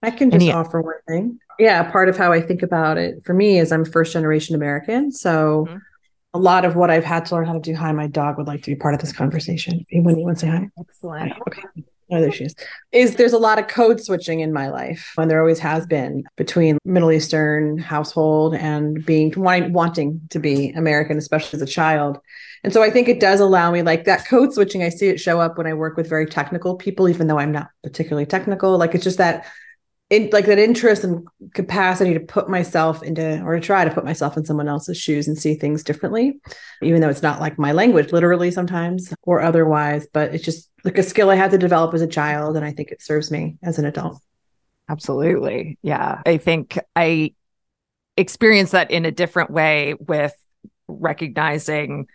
I can just Any- offer one thing. Yeah, part of how I think about it for me is I'm first generation American. So mm-hmm. a lot of what I've had to learn how to do. Hi, my dog would like to be part of this conversation. When you want to say hi? Excellent. Okay. Oh, there she is. Is there's a lot of code switching in my life, and there always has been between Middle Eastern household and being wanting to be American, especially as a child. And so I think it does allow me like that code switching. I see it show up when I work with very technical people, even though I'm not particularly technical. Like it's just that in like that interest and capacity to put myself into or to try to put myself in someone else's shoes and see things differently even though it's not like my language literally sometimes or otherwise but it's just like a skill i had to develop as a child and i think it serves me as an adult. Absolutely. Yeah. I think i experienced that in a different way with recognizing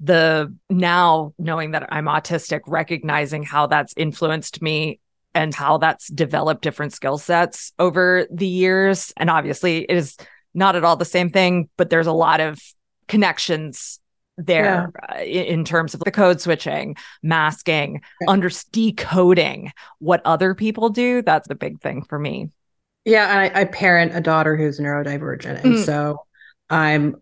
the now knowing that I'm autistic, recognizing how that's influenced me and how that's developed different skill sets over the years. And obviously, it is not at all the same thing, but there's a lot of connections there yeah. uh, in terms of the code switching, masking, right. under decoding what other people do. That's the big thing for me. Yeah, I, I parent a daughter who's neurodivergent, and mm. so I'm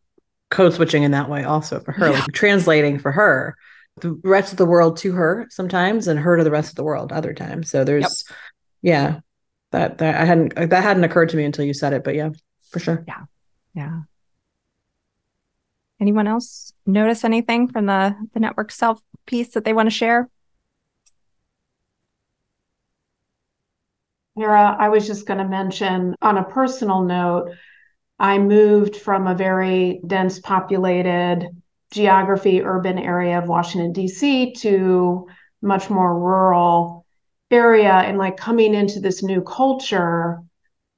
code switching in that way also for her, yeah. like translating for her the rest of the world to her sometimes and her to the rest of the world other times. So there's yep. yeah, that that I hadn't that hadn't occurred to me until you said it, but yeah, for sure. Yeah. Yeah. Anyone else notice anything from the the network self piece that they want to share? Tara, I was just going to mention on a personal note, I moved from a very dense populated geography urban area of Washington D.C. to much more rural area and like coming into this new culture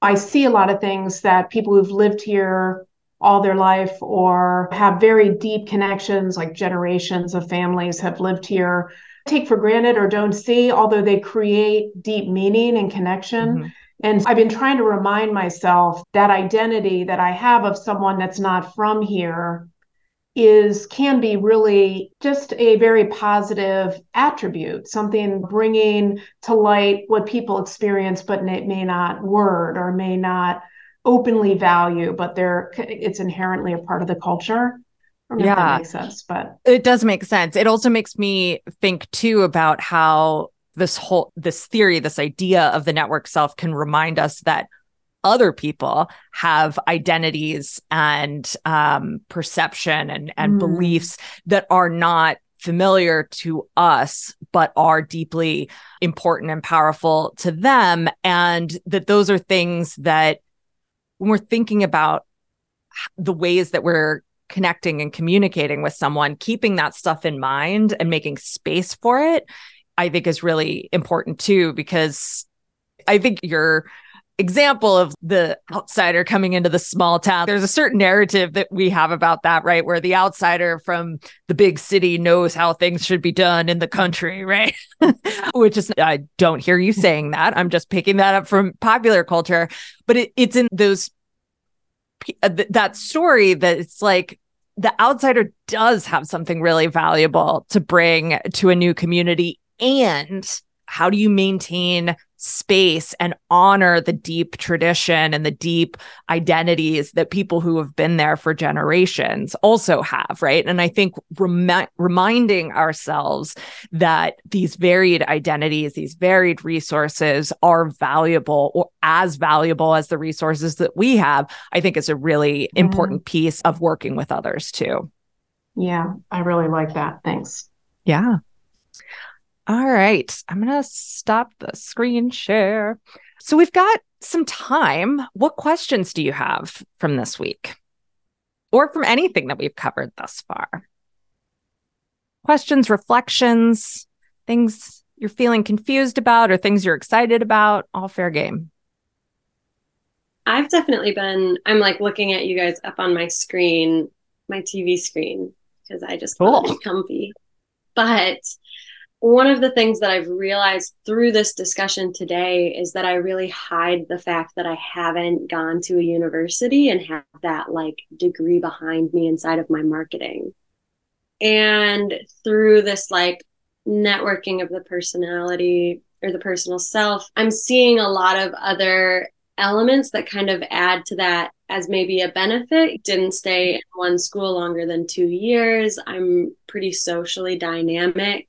I see a lot of things that people who've lived here all their life or have very deep connections like generations of families have lived here take for granted or don't see although they create deep meaning and connection mm-hmm. and I've been trying to remind myself that identity that I have of someone that's not from here is can be really just a very positive attribute something bringing to light what people experience but it may not word or may not openly value but they're it's inherently a part of the culture. Yeah that makes sense but it does make sense. It also makes me think too about how this whole this theory this idea of the network self can remind us that other people have identities and um, perception and, and mm. beliefs that are not familiar to us, but are deeply important and powerful to them. And that those are things that when we're thinking about the ways that we're connecting and communicating with someone, keeping that stuff in mind and making space for it, I think is really important too, because I think you're example of the outsider coming into the small town. There's a certain narrative that we have about that, right? Where the outsider from the big city knows how things should be done in the country, right? Which is, I don't hear you saying that. I'm just picking that up from popular culture, but it, it's in those, uh, that story that it's like, the outsider does have something really valuable to bring to a new community and how do you maintain space and honor the deep tradition and the deep identities that people who have been there for generations also have, right? And I think rem- reminding ourselves that these varied identities, these varied resources are valuable or as valuable as the resources that we have, I think is a really mm. important piece of working with others too. Yeah, I really like that. Thanks. Yeah. All right. I'm going to stop the screen share. So we've got some time. What questions do you have from this week or from anything that we've covered thus far? Questions, reflections, things you're feeling confused about or things you're excited about? All fair game. I've definitely been, I'm like looking at you guys up on my screen, my TV screen, because I just cool. want to be comfy. But one of the things that I've realized through this discussion today is that I really hide the fact that I haven't gone to a university and have that like degree behind me inside of my marketing. And through this like networking of the personality or the personal self, I'm seeing a lot of other elements that kind of add to that as maybe a benefit. Didn't stay in one school longer than two years. I'm pretty socially dynamic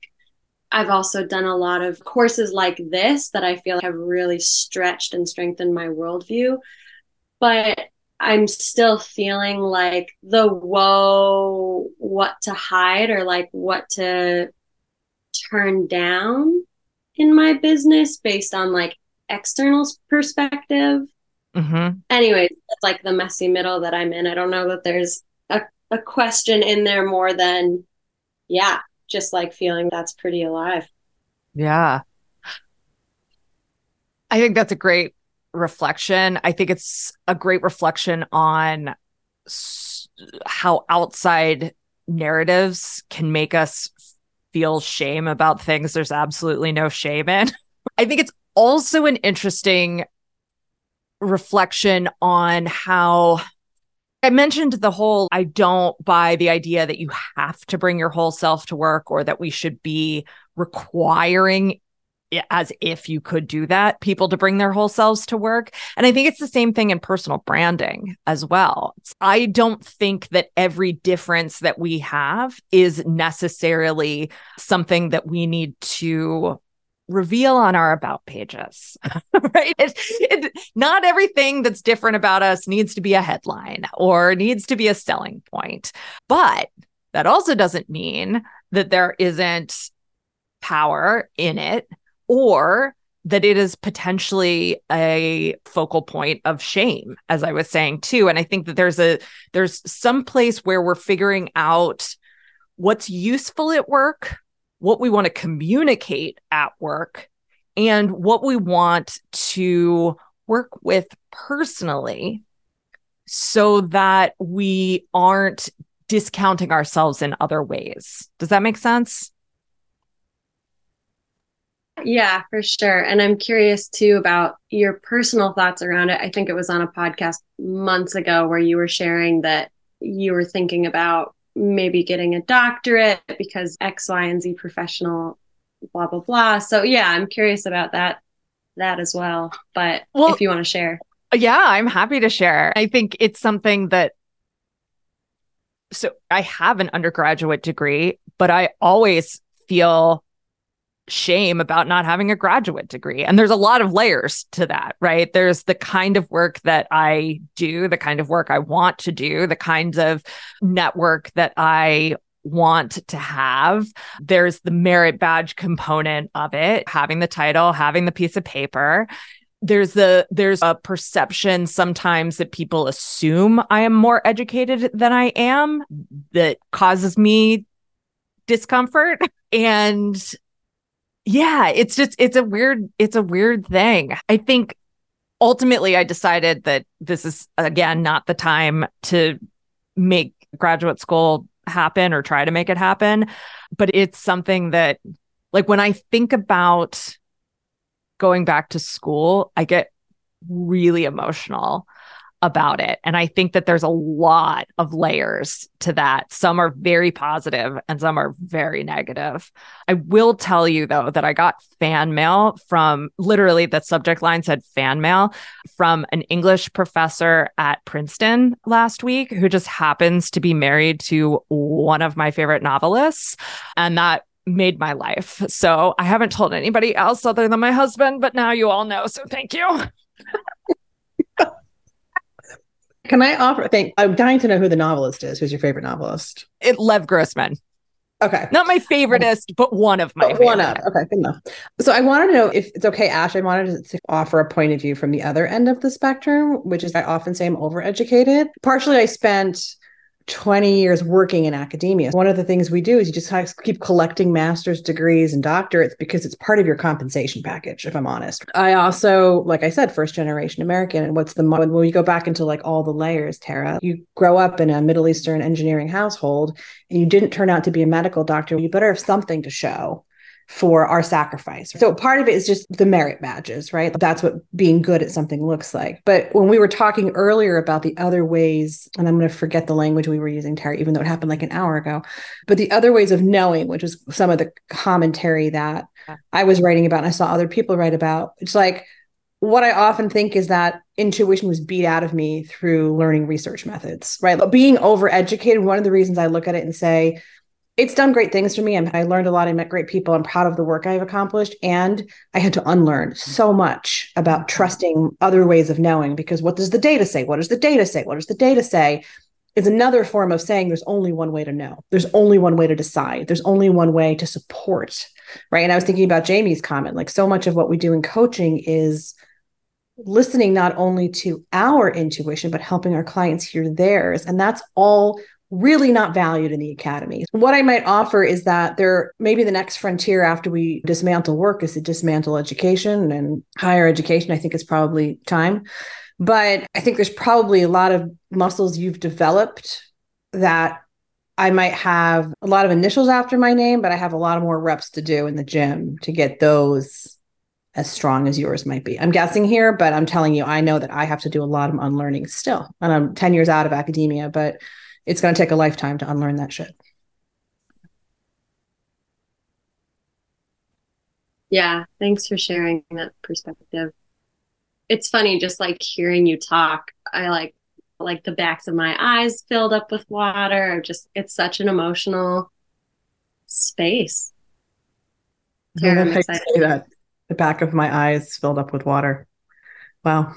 I've also done a lot of courses like this that I feel like have really stretched and strengthened my worldview. But I'm still feeling like the whoa, what to hide or like what to turn down in my business based on like external perspective. Mm-hmm. Anyways, it's like the messy middle that I'm in. I don't know that there's a, a question in there more than, yeah, just like feeling that's pretty alive. Yeah. I think that's a great reflection. I think it's a great reflection on s- how outside narratives can make us feel shame about things there's absolutely no shame in. I think it's also an interesting reflection on how I mentioned the whole I don't buy the idea that you have to bring your whole self to work or that we should be requiring as if you could do that people to bring their whole selves to work. And i think it's the same thing in personal branding as well. I don't think that every difference that we have is necessarily something that we need to reveal on our about pages, right? It, it, not everything that's different about us needs to be a headline or needs to be a selling point. But that also doesn't mean that there isn't power in it or that it is potentially a focal point of shame as i was saying too and i think that there's a there's some place where we're figuring out what's useful at work what we want to communicate at work and what we want to work with personally so that we aren't discounting ourselves in other ways. Does that make sense? Yeah, for sure. And I'm curious too about your personal thoughts around it. I think it was on a podcast months ago where you were sharing that you were thinking about maybe getting a doctorate because X, Y, and Z professional, blah, blah, blah. So yeah, I'm curious about that, that as well. But well, if you want to share. Yeah, I'm happy to share. I think it's something that so I have an undergraduate degree, but I always feel shame about not having a graduate degree. And there's a lot of layers to that, right? There's the kind of work that I do, the kind of work I want to do, the kinds of network that I want to have. There's the merit badge component of it, having the title, having the piece of paper. There's the there's a perception sometimes that people assume I am more educated than I am that causes me discomfort and yeah, it's just it's a weird it's a weird thing. I think ultimately I decided that this is again not the time to make graduate school happen or try to make it happen, but it's something that like when I think about going back to school, I get really emotional about it. And I think that there's a lot of layers to that. Some are very positive and some are very negative. I will tell you though that I got fan mail from literally the subject line said fan mail from an English professor at Princeton last week who just happens to be married to one of my favorite novelists. And that made my life. So I haven't told anybody else other than my husband, but now you all know. So thank you. Can I offer? Thank. I'm dying to know who the novelist is. Who's your favorite novelist? It Lev Grossman. Okay. Not my favoriteest, but one of my one of. Okay, good enough. So I wanted to know if it's okay, Ash. I wanted to offer a point of view from the other end of the spectrum, which is I often say I'm overeducated. Partially, I spent 20 years working in academia. One of the things we do is you just keep collecting master's degrees and doctorates because it's part of your compensation package, if I'm honest. I also, like I said, first generation American. And what's the, when we go back into like all the layers, Tara, you grow up in a Middle Eastern engineering household and you didn't turn out to be a medical doctor, you better have something to show for our sacrifice. So part of it is just the merit badges, right? That's what being good at something looks like. But when we were talking earlier about the other ways, and I'm going to forget the language we were using, Tara, even though it happened like an hour ago, but the other ways of knowing, which was some of the commentary that I was writing about and I saw other people write about, it's like, what I often think is that intuition was beat out of me through learning research methods, right? But being overeducated, one of the reasons I look at it and say, it's done great things for me. I learned a lot. I met great people. I'm proud of the work I've accomplished. And I had to unlearn so much about trusting other ways of knowing because what does the data say? What does the data say? What does the data say? Is another form of saying there's only one way to know. There's only one way to decide. There's only one way to support. Right. And I was thinking about Jamie's comment like so much of what we do in coaching is listening not only to our intuition, but helping our clients hear theirs. And that's all really not valued in the academy. What I might offer is that there maybe the next frontier after we dismantle work is to dismantle education and higher education. I think it's probably time. But I think there's probably a lot of muscles you've developed that I might have a lot of initials after my name, but I have a lot of more reps to do in the gym to get those as strong as yours might be. I'm guessing here, but I'm telling you, I know that I have to do a lot of unlearning still. And I'm 10 years out of academia, but it's going to take a lifetime to unlearn that shit. Yeah, thanks for sharing that perspective. It's funny just like hearing you talk. I like like the backs of my eyes filled up with water. Just it's such an emotional space. Tara, I'm excited. that. The back of my eyes filled up with water. Wow.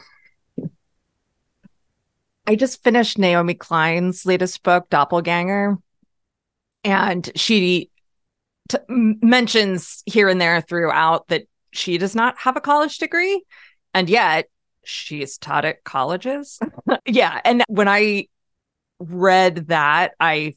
I just finished Naomi Klein's latest book, Doppelganger, and she t- mentions here and there throughout that she does not have a college degree, and yet she's taught at colleges. yeah, and when I read that, I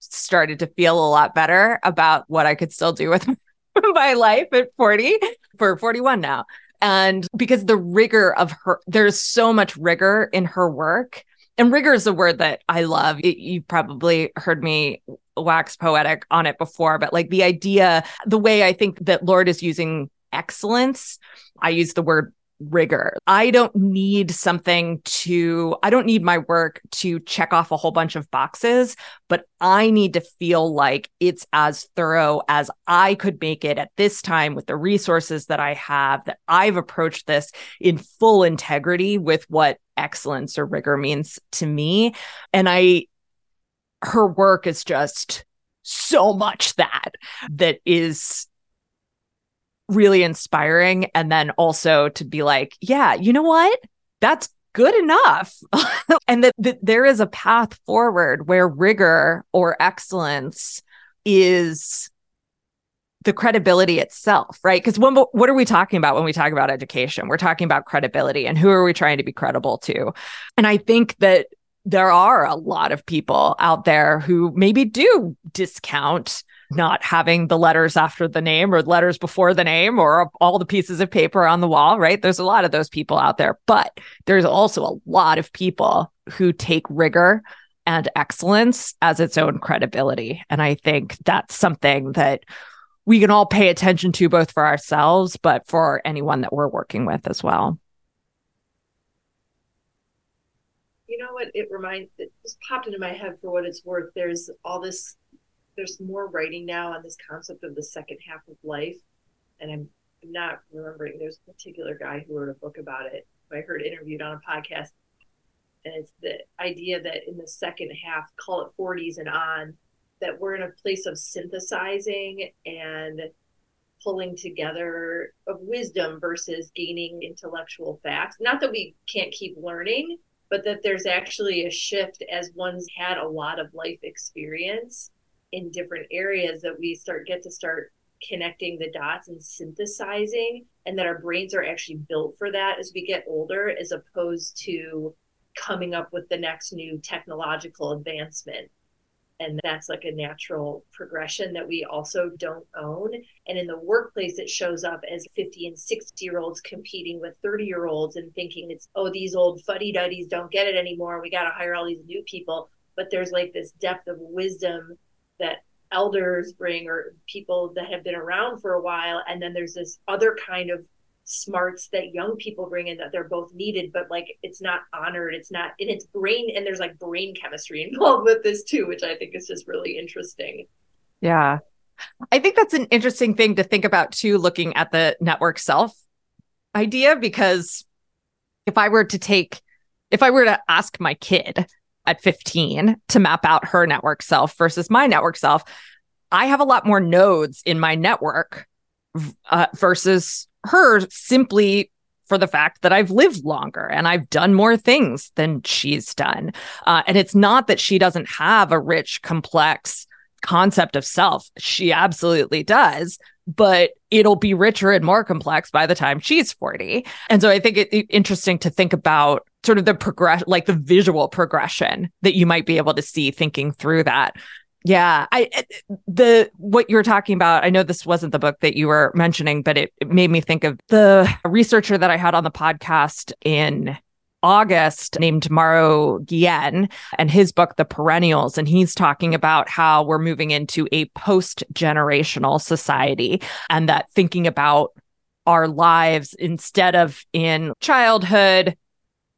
started to feel a lot better about what I could still do with my life at 40 for 41 now. And because the rigor of her, there's so much rigor in her work. And rigor is a word that I love. You've probably heard me wax poetic on it before, but like the idea, the way I think that Lorde is using excellence, I use the word rigor. I don't need something to, I don't need my work to check off a whole bunch of boxes, but I need to feel like it's as thorough as I could make it at this time with the resources that I have, that I've approached this in full integrity with what excellence or rigor means to me. And I, her work is just so much that, that is really inspiring. And then also to be like, yeah, you know what? That's good enough. and that, that there is a path forward where rigor or excellence is the credibility itself, right? Because when what are we talking about when we talk about education? We're talking about credibility and who are we trying to be credible to? And I think that there are a lot of people out there who maybe do discount not having the letters after the name or letters before the name or all the pieces of paper on the wall, right? There's a lot of those people out there, but there's also a lot of people who take rigor and excellence as its own credibility. And I think that's something that we can all pay attention to both for ourselves, but for anyone that we're working with as well. you know what it reminds it just popped into my head for what it's worth there's all this there's more writing now on this concept of the second half of life and i'm not remembering there's a particular guy who wrote a book about it i heard interviewed on a podcast and it's the idea that in the second half call it 40s and on that we're in a place of synthesizing and pulling together of wisdom versus gaining intellectual facts. Not that we can't keep learning, but that there's actually a shift as one's had a lot of life experience in different areas that we start get to start connecting the dots and synthesizing and that our brains are actually built for that as we get older as opposed to coming up with the next new technological advancement. And that's like a natural progression that we also don't own. And in the workplace it shows up as 50 and 60 year olds competing with 30 year olds and thinking it's oh these old fuddy-duddies don't get it anymore. We got to hire all these new people. But there's like this depth of wisdom that elders bring or people that have been around for a while. And then there's this other kind of smarts that young people bring in that they're both needed but like it's not honored. It's not in its brain and there's like brain chemistry involved with this too which i think is just really interesting. Yeah. I think that's an interesting thing to think about too looking at the network self idea because if i were to take if i were to ask my kid at 15 to map out her network self versus my network self i have a lot more nodes in my network uh, versus her simply for the fact that I've lived longer and I've done more things than she's done. Uh, and it's not that she doesn't have a rich, complex concept of self. She absolutely does, but it'll be richer and more complex by the time she's 40. And so I think it's it, interesting to think about sort of the progress, like the visual progression that you might be able to see thinking through that. Yeah, I eh, the what you were talking about. I know this wasn't the book that you were mentioning, but it, it made me think of the researcher that I had on the podcast in August named Mauro Guillen and his book, The Perennials. And he's talking about how we're moving into a post generational society and that thinking about our lives instead of in childhood,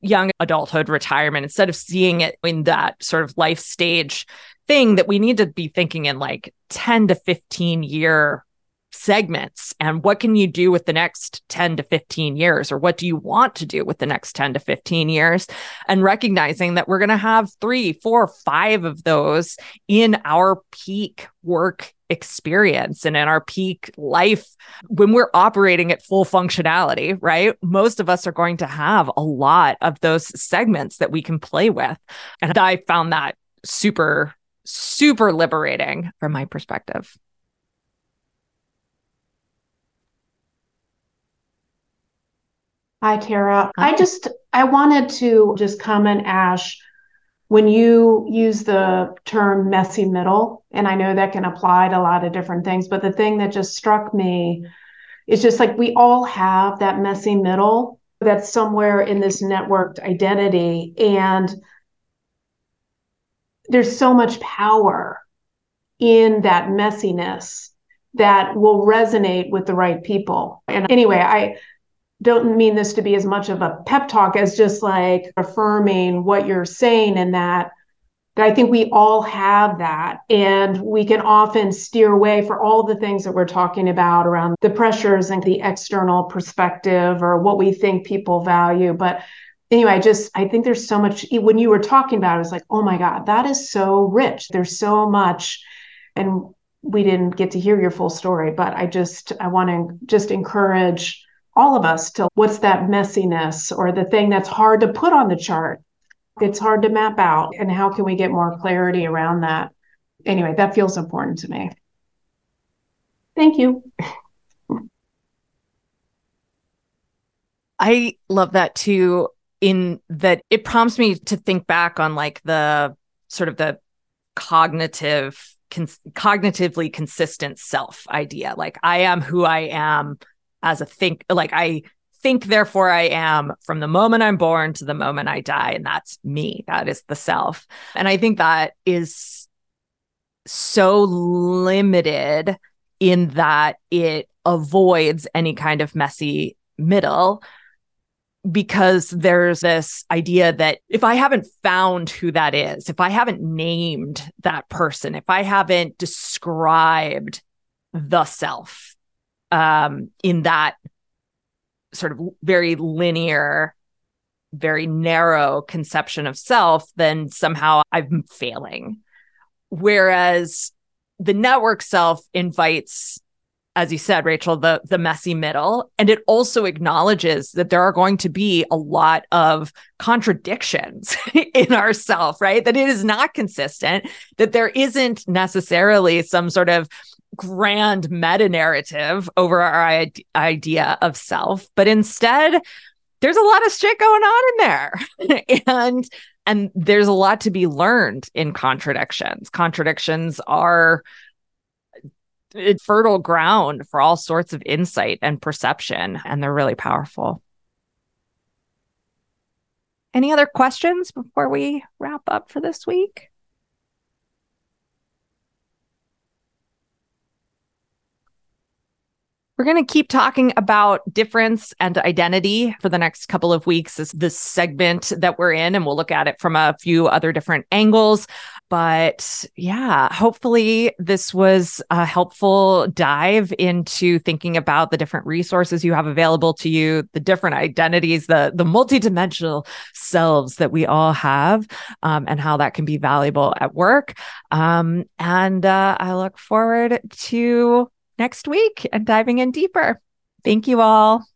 young adulthood, retirement, instead of seeing it in that sort of life stage thing that we need to be thinking in like 10 to 15 year segments. And what can you do with the next 10 to 15 years? Or what do you want to do with the next 10 to 15 years? And recognizing that we're going to have three four five of those in our peak work experience and in our peak life when we're operating at full functionality right most of us are going to have a lot of those segments that we can play with and i found that super super liberating from my perspective. Hi, Tara. Hi. I just I wanted to just comment, Ash, when you use the term messy middle, and I know that can apply to a lot of different things, but the thing that just struck me is just like we all have that messy middle that's somewhere in this networked identity. And there's so much power in that messiness that will resonate with the right people. And anyway, I don't mean this to be as much of a pep talk as just like affirming what you're saying in that I think we all have that. And we can often steer away for all the things that we're talking about around the pressures and the external perspective or what we think people value. But anyway, I just I think there's so much when you were talking about it, I was like, oh my God, that is so rich. There's so much. And we didn't get to hear your full story, but I just I want to just encourage all of us to what's that messiness or the thing that's hard to put on the chart. It's hard to map out. And how can we get more clarity around that? Anyway, that feels important to me. Thank you. I love that too in that it prompts me to think back on like the sort of the cognitive con- cognitively consistent self idea like i am who i am as a think like i think therefore i am from the moment i'm born to the moment i die and that's me. That is the self. And i think that is so limited in that it avoids any kind of messy middle because there's this idea that if I haven't found who that is, if I haven't named that person, if I haven't described the self um, in that sort of very linear, very narrow conception of self, then somehow I'm failing. Whereas the network self invites as you said rachel the the messy middle and it also acknowledges that there are going to be a lot of contradictions in ourself right that it is not consistent that there isn't necessarily some sort of grand meta narrative over our idea of self but instead there's a lot of shit going on in there and and there's a lot to be learned in contradictions contradictions are fertile ground for all sorts of insight and perception, and they're really powerful. Any other questions before we wrap up for this week? We're going to keep talking about difference and identity for the next couple of weeks as this segment that we're in, and we'll look at it from a few other different angles. But yeah, hopefully, this was a helpful dive into thinking about the different resources you have available to you, the different identities, the, the multidimensional selves that we all have, um, and how that can be valuable at work. Um, and uh, I look forward to next week and diving in deeper. Thank you all.